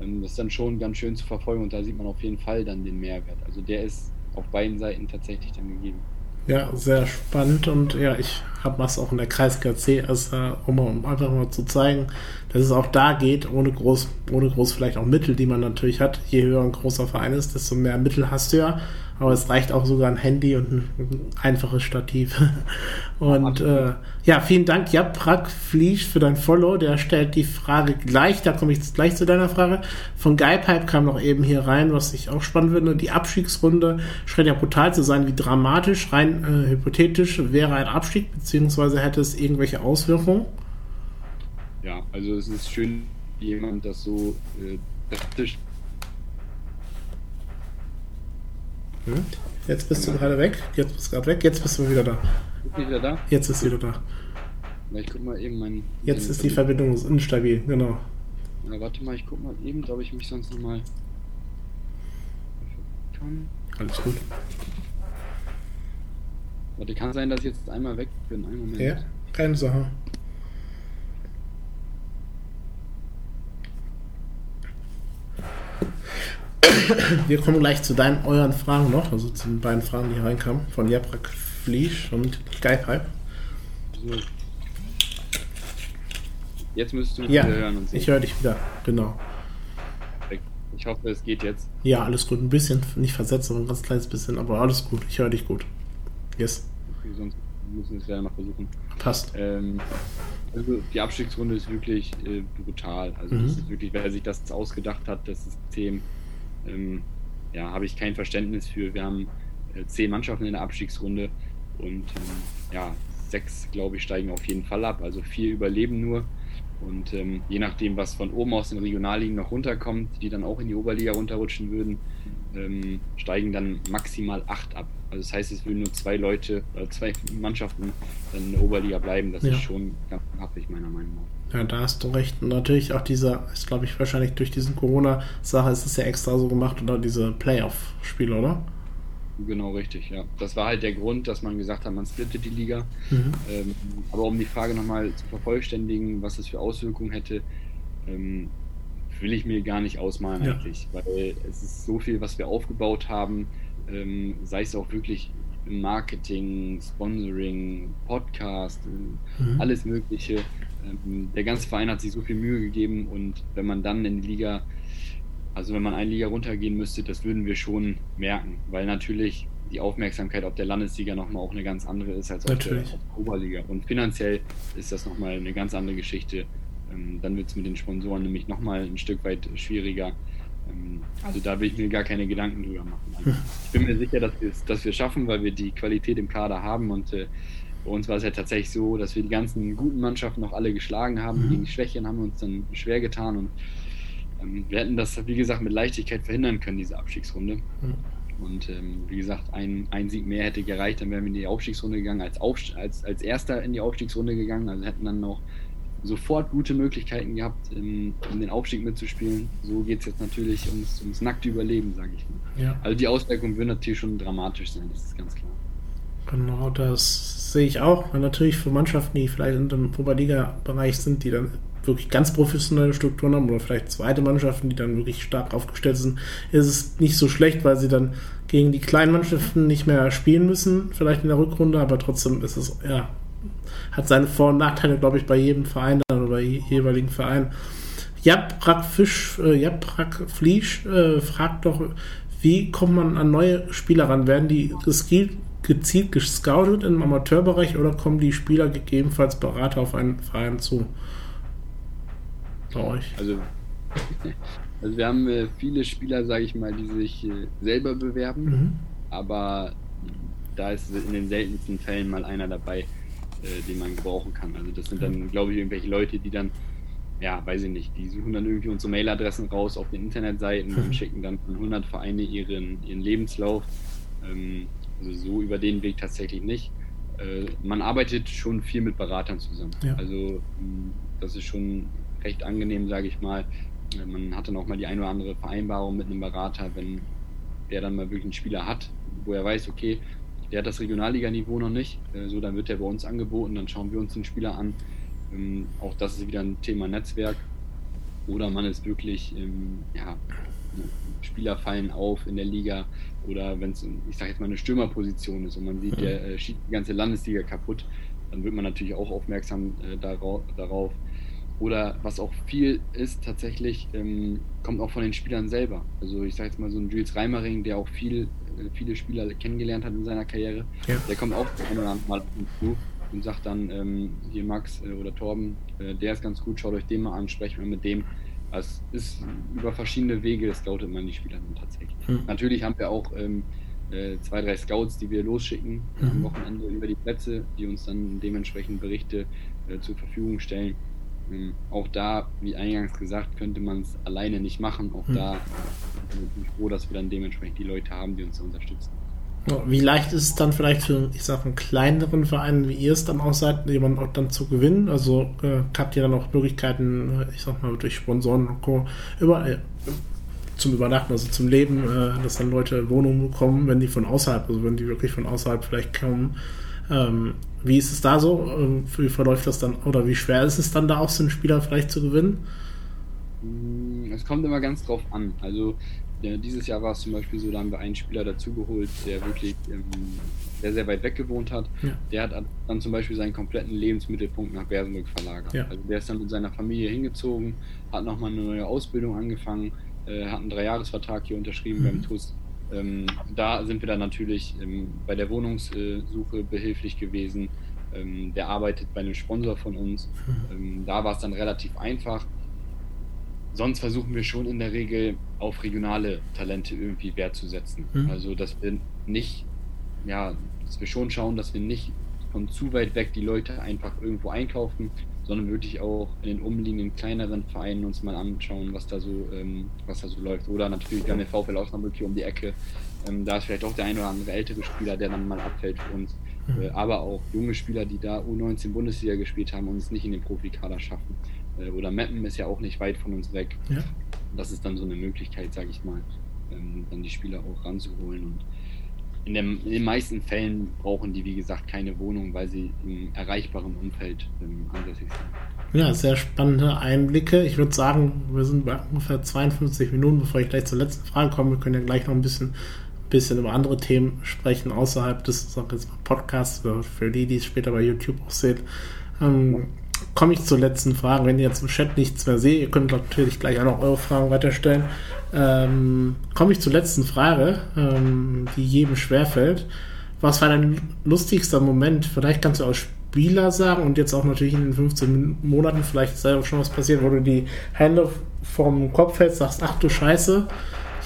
Ähm, das ist dann schon ganz schön zu verfolgen und da sieht man auf jeden Fall dann den Mehrwert. Also der ist auf beiden Seiten tatsächlich dann gegeben. Ja, sehr spannend und ja, ich habe was auch in der Kreis KC, also, um einfach mal zu zeigen, dass es auch da geht, ohne groß, ohne groß vielleicht auch Mittel, die man natürlich hat. Je höher ein großer Verein ist, desto mehr Mittel hast du ja. Aber es reicht auch sogar ein Handy und ein, ein einfaches Stativ. Und äh, ja, vielen Dank, Japrak Fliesch, für dein Follow. Der stellt die Frage gleich, da komme ich gleich zu deiner Frage. Von Guypipe kam noch eben hier rein, was ich auch spannend finde. Die Abstiegsrunde scheint ja brutal zu sein, wie dramatisch, rein äh, hypothetisch wäre ein Abstieg, beziehungsweise hätte es irgendwelche Auswirkungen. Ja, also es ist schön, jemand das so äh, praktisch Hm? Jetzt bist du gerade weg. Jetzt bist du gerade weg. Jetzt bist du wieder da. Wieder da? Jetzt ist wieder da. Ich guck mal eben mein. Jetzt ist die Verbindung instabil, genau. Ja, warte mal, ich guck mal eben, ob ich mich sonst nochmal. Kann. Alles gut. Warte, kann sein, dass ich jetzt einmal weg bin. Einen Moment. Ja, keine Sache. Wir kommen gleich zu deinen, euren Fragen noch, also zu den beiden Fragen, die reinkamen, von Japrak Fliesch und Skypipe. So. Jetzt müsstest du mich ja, wieder hören und sehen. Ich höre dich wieder, genau. Ich hoffe, es geht jetzt. Ja, alles gut. Ein bisschen, nicht versetzt, sondern ein ganz kleines bisschen, aber alles gut. Ich höre dich gut. Yes. Okay, sonst müssen wir es ja noch versuchen. Passt. Ähm, also die Abstiegsrunde ist wirklich äh, brutal. Also mhm. das ist wirklich, wer sich das ausgedacht hat, das System, ähm, ja, habe ich kein Verständnis für. Wir haben äh, zehn Mannschaften in der Abstiegsrunde und ähm, ja, sechs, glaube ich, steigen auf jeden Fall ab. Also vier überleben nur. Und ähm, je nachdem, was von oben aus den Regionalligen noch runterkommt, die dann auch in die Oberliga runterrutschen würden, ähm, steigen dann maximal acht ab. Also das heißt, es würden nur zwei Leute, äh, zwei Mannschaften dann in der Oberliga bleiben. Das ja. ist schon ganz happig, meiner Meinung nach. Ja, da hast du recht. Und natürlich auch dieser, ist glaube ich wahrscheinlich durch diesen Corona-Sache ist es ja extra so gemacht oder diese Playoff-Spiele, oder? Genau, richtig, ja. Das war halt der Grund, dass man gesagt hat, man splittet die Liga. Mhm. Ähm, aber um die Frage nochmal zu vervollständigen, was das für Auswirkungen hätte, ähm, will ich mir gar nicht ausmalen ja. eigentlich, weil es ist so viel, was wir aufgebaut haben, ähm, sei es auch wirklich Marketing, Sponsoring, Podcast, äh, mhm. alles Mögliche. Ähm, der ganze Verein hat sich so viel Mühe gegeben und wenn man dann in die Liga, also wenn man eine Liga runtergehen müsste, das würden wir schon merken, weil natürlich die Aufmerksamkeit auf der Landesliga nochmal auch eine ganz andere ist als auf der, auf der Oberliga. Und finanziell ist das nochmal eine ganz andere Geschichte. Ähm, dann wird es mit den Sponsoren nämlich nochmal ein Stück weit schwieriger. Ähm, also da will ich mir gar keine Gedanken drüber machen. Also ich bin mir sicher, dass wir es schaffen, weil wir die Qualität im Kader haben und äh, bei uns war es ja tatsächlich so, dass wir die ganzen guten Mannschaften noch alle geschlagen haben. Mhm. Gegen die Schwächen haben wir uns dann schwer getan und ähm, wir hätten das, wie gesagt, mit Leichtigkeit verhindern können, diese Abstiegsrunde. Mhm. Und ähm, wie gesagt, ein, ein Sieg mehr hätte gereicht, dann wären wir in die Aufstiegsrunde gegangen, als, Aufst als, als Erster in die Aufstiegsrunde gegangen. Also hätten dann noch sofort gute Möglichkeiten gehabt, in, um den Aufstieg mitzuspielen. So geht es jetzt natürlich ums, ums nackte Überleben, sage ich mal. Ja. Also die Auswirkungen würden natürlich schon dramatisch sein, das ist ganz klar. Genau, das sehe ich auch. Weil natürlich für Mannschaften, die vielleicht in dem Oberliga-Bereich sind, die dann wirklich ganz professionelle Strukturen haben oder vielleicht zweite Mannschaften, die dann wirklich stark aufgestellt sind, ist es nicht so schlecht, weil sie dann gegen die kleinen Mannschaften nicht mehr spielen müssen, vielleicht in der Rückrunde, aber trotzdem ist es, ja, hat seine Vor- und Nachteile, glaube ich, bei jedem Verein dann oder bei jeweiligen Verein. Japrak Fisch, äh, Japrak Fliesch äh, fragt doch, wie kommt man an neue Spieler ran? Werden die gezielt, gezielt gescoutet im Amateurbereich oder kommen die Spieler gegebenenfalls Berater auf einen Verein zu? Bei euch? Also, also wir haben äh, viele Spieler, sage ich mal, die sich äh, selber bewerben, mhm. aber da ist in den seltensten Fällen mal einer dabei, äh, den man gebrauchen kann. Also das sind dann, glaube ich, irgendwelche Leute, die dann ja, weiß ich nicht, die suchen dann irgendwie unsere Mailadressen raus auf den Internetseiten und schicken dann von 100 Vereine ihren, ihren Lebenslauf. Ähm, also so über den Weg tatsächlich nicht. Äh, man arbeitet schon viel mit Beratern zusammen. Ja. Also ähm, das ist schon recht angenehm, sage ich mal. Äh, man hat dann auch mal die eine oder andere Vereinbarung mit einem Berater, wenn der dann mal wirklich einen Spieler hat, wo er weiß, okay, der hat das Regionalliganiveau noch nicht, äh, so dann wird der bei uns angeboten, dann schauen wir uns den Spieler an ähm, auch das ist wieder ein Thema Netzwerk. Oder man ist wirklich, ja, Spieler fallen auf in der Liga oder wenn es, ich sage jetzt mal, eine Stürmerposition ist und man sieht, der äh, schießt die ganze Landesliga kaputt, dann wird man natürlich auch aufmerksam äh, darauf. Oder was auch viel ist tatsächlich, ähm, kommt auch von den Spielern selber. Also ich sage jetzt mal so ein Jules Reimering, der auch viel, äh, viele Spieler kennengelernt hat in seiner Karriere, ja. der kommt auch ein oder andere Mal zu und sagt dann, ähm, hier Max äh, oder Torben, äh, der ist ganz gut, schaut euch den mal an, sprecht mal mit dem. Es ist über verschiedene Wege, scoutet man die Spieler dann tatsächlich. Mhm. Natürlich haben wir auch ähm, äh, zwei, drei Scouts, die wir losschicken mhm. am Wochenende über die Plätze, die uns dann dementsprechend Berichte äh, zur Verfügung stellen. Ähm, auch da, wie eingangs gesagt, könnte man es alleine nicht machen. Auch mhm. da äh, bin ich froh, dass wir dann dementsprechend die Leute haben, die uns unterstützen. Wie leicht ist es dann vielleicht für, ich sag, einen kleineren Verein, wie ihr es dann auch seid, jemanden auch dann zu gewinnen? Also äh, habt ihr dann auch Möglichkeiten, äh, ich sag mal, durch Sponsoren und Co. Über, äh, zum Übernachten, also zum Leben, äh, dass dann Leute Wohnungen bekommen, wenn die von außerhalb, also wenn die wirklich von außerhalb vielleicht kommen. Ähm, wie ist es da so? Ähm, wie verläuft das dann? Oder wie schwer ist es dann da auch, so einen Spieler vielleicht zu gewinnen? Es kommt immer ganz drauf an. Also ja, dieses Jahr war es zum Beispiel so, da haben wir einen Spieler dazugeholt, der wirklich ähm, sehr, sehr weit weg gewohnt hat. Ja. Der hat dann zum Beispiel seinen kompletten Lebensmittelpunkt nach Bersenbrück verlagert. Ja. Also der ist dann mit seiner Familie hingezogen, hat nochmal eine neue Ausbildung angefangen, äh, hat einen Dreijahresvertrag hier unterschrieben mhm. beim TUS. Ähm, da sind wir dann natürlich ähm, bei der Wohnungssuche behilflich gewesen. Ähm, der arbeitet bei einem Sponsor von uns. Mhm. Ähm, da war es dann relativ einfach sonst versuchen wir schon in der Regel auf regionale Talente irgendwie Wert zu setzen. Mhm. Also, dass wir nicht, ja, dass wir schon schauen, dass wir nicht von zu weit weg die Leute einfach irgendwo einkaufen, sondern wirklich auch in den umliegenden kleineren Vereinen uns mal anschauen, was da so, ähm, was da so läuft. Oder natürlich, wir haben den VfL Osnabrück hier um die Ecke. Ähm, da ist vielleicht auch der ein oder andere ältere Spieler, der dann mal abfällt für uns. Mhm. Äh, aber auch junge Spieler, die da U19 Bundesliga gespielt haben und es nicht in den Profikader schaffen. Äh, oder Meppen ist ja auch nicht weit von uns weg. Ja. Das ist dann so eine Möglichkeit, sage ich mal, ähm, dann die Spieler auch ranzuholen. Und in, dem, in, den meisten Fällen brauchen die, wie gesagt, keine Wohnung, weil sie im erreichbaren Umfeld ähm, ansässig sind. Ja, sehr spannende Einblicke. Ich würde sagen, wir sind bei ungefähr 52 Minuten, bevor ich gleich zur letzten Frage komme. Wir können ja gleich noch ein bisschen, bisschen über andere Themen sprechen, außerhalb des Podcasts, für die, die es später bei YouTube auch sehen. Ähm, komme ich zur letzten Frage. Wenn ihr jetzt im Chat nichts mehr seht, ihr könnt natürlich gleich auch noch eure Fragen weiterstellen. Ähm, komme ich zur letzten Frage, ähm, die jedem schwerfällt. Was war dein lustigster Moment? Vielleicht kannst du als Spieler sagen und jetzt auch natürlich in den 15 Monaten vielleicht ist auch schon was passiert, wo du die Hände vom Kopf hältst, sagst, ach du Scheiße,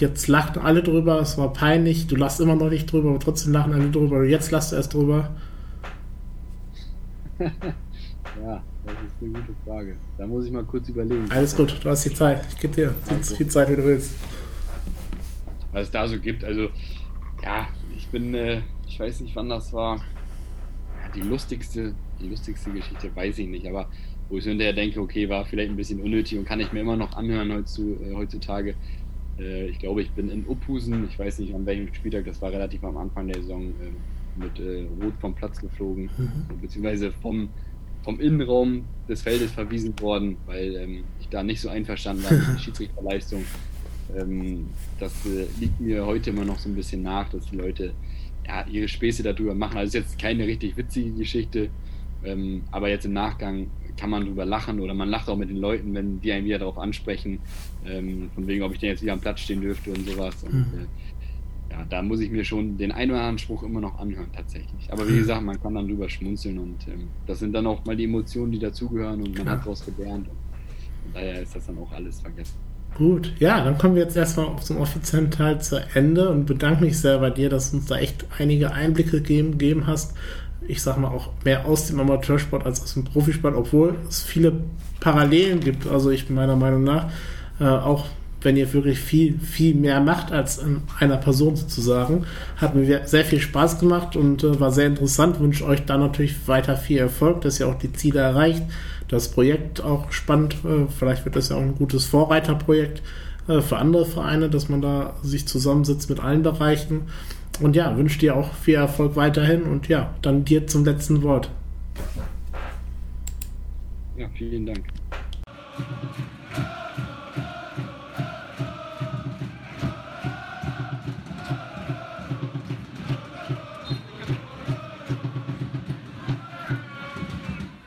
jetzt lachen alle drüber, es war peinlich, du lachst immer noch nicht drüber, aber trotzdem lachen alle drüber, jetzt lachst du erst drüber. ja, das ist eine gute Frage. Da muss ich mal kurz überlegen. Alles gut, du hast die Zeit. Ich gebe dir so viel Zeit, wie du willst. Was es da so gibt, also ja, ich bin, äh, ich weiß nicht, wann das war. Ja, die lustigste, die lustigste Geschichte weiß ich nicht, aber wo ich hinterher denke, okay, war vielleicht ein bisschen unnötig und kann ich mir immer noch anhören äh, heutzutage. Äh, ich glaube, ich bin in Uphusen, ich weiß nicht an welchem Spieltag, das war relativ am Anfang der Saison, äh, mit Rot vom Platz geflogen, mhm. beziehungsweise vom vom Innenraum des Feldes verwiesen worden, weil ähm, ich da nicht so einverstanden war mit der Schiedsrichterleistung. Ähm, das äh, liegt mir heute immer noch so ein bisschen nach, dass die Leute ja, ihre Späße darüber machen. Also ist jetzt keine richtig witzige Geschichte, ähm, aber jetzt im Nachgang kann man drüber lachen oder man lacht auch mit den Leuten, wenn die einen wieder darauf ansprechen, ähm, von wegen, ob ich denn jetzt wieder am Platz stehen dürfte und sowas. Und, mhm. äh, ja, da muss ich mir schon den einen oder anderen Spruch immer noch anhören, tatsächlich. Aber wie gesagt, man kann dann drüber schmunzeln und ähm, das sind dann auch mal die Emotionen, die dazugehören und man ja. hat daraus gelernt. Und, daher ist das dann auch alles vergessen. Gut, ja, dann kommen wir jetzt erstmal zum offiziellen Teil zu Ende und bedanke mich sehr bei dir, dass du uns da echt einige Einblicke gegeben, gegeben hast. Ich sag mal auch mehr aus dem Amateursport als aus dem Profisport, obwohl es viele Parallelen gibt. Also ich bin meiner Meinung nach, äh, auch wenn ihr wirklich viel, viel mehr macht als in einer Person sozusagen, hat mir sehr viel Spaß gemacht und äh, war sehr interessant. Wünsche euch da natürlich weiter viel Erfolg, dass ihr auch die Ziele erreicht das Projekt auch spannend. Äh, vielleicht wird das ja auch ein gutes Vorreiterprojekt äh, für andere Vereine, dass man da sich zusammensitzt mit allen Bereichen. Und ja, wünsche dir auch viel Erfolg weiterhin und ja, dann dir zum letzten Wort. Ja, vielen Dank.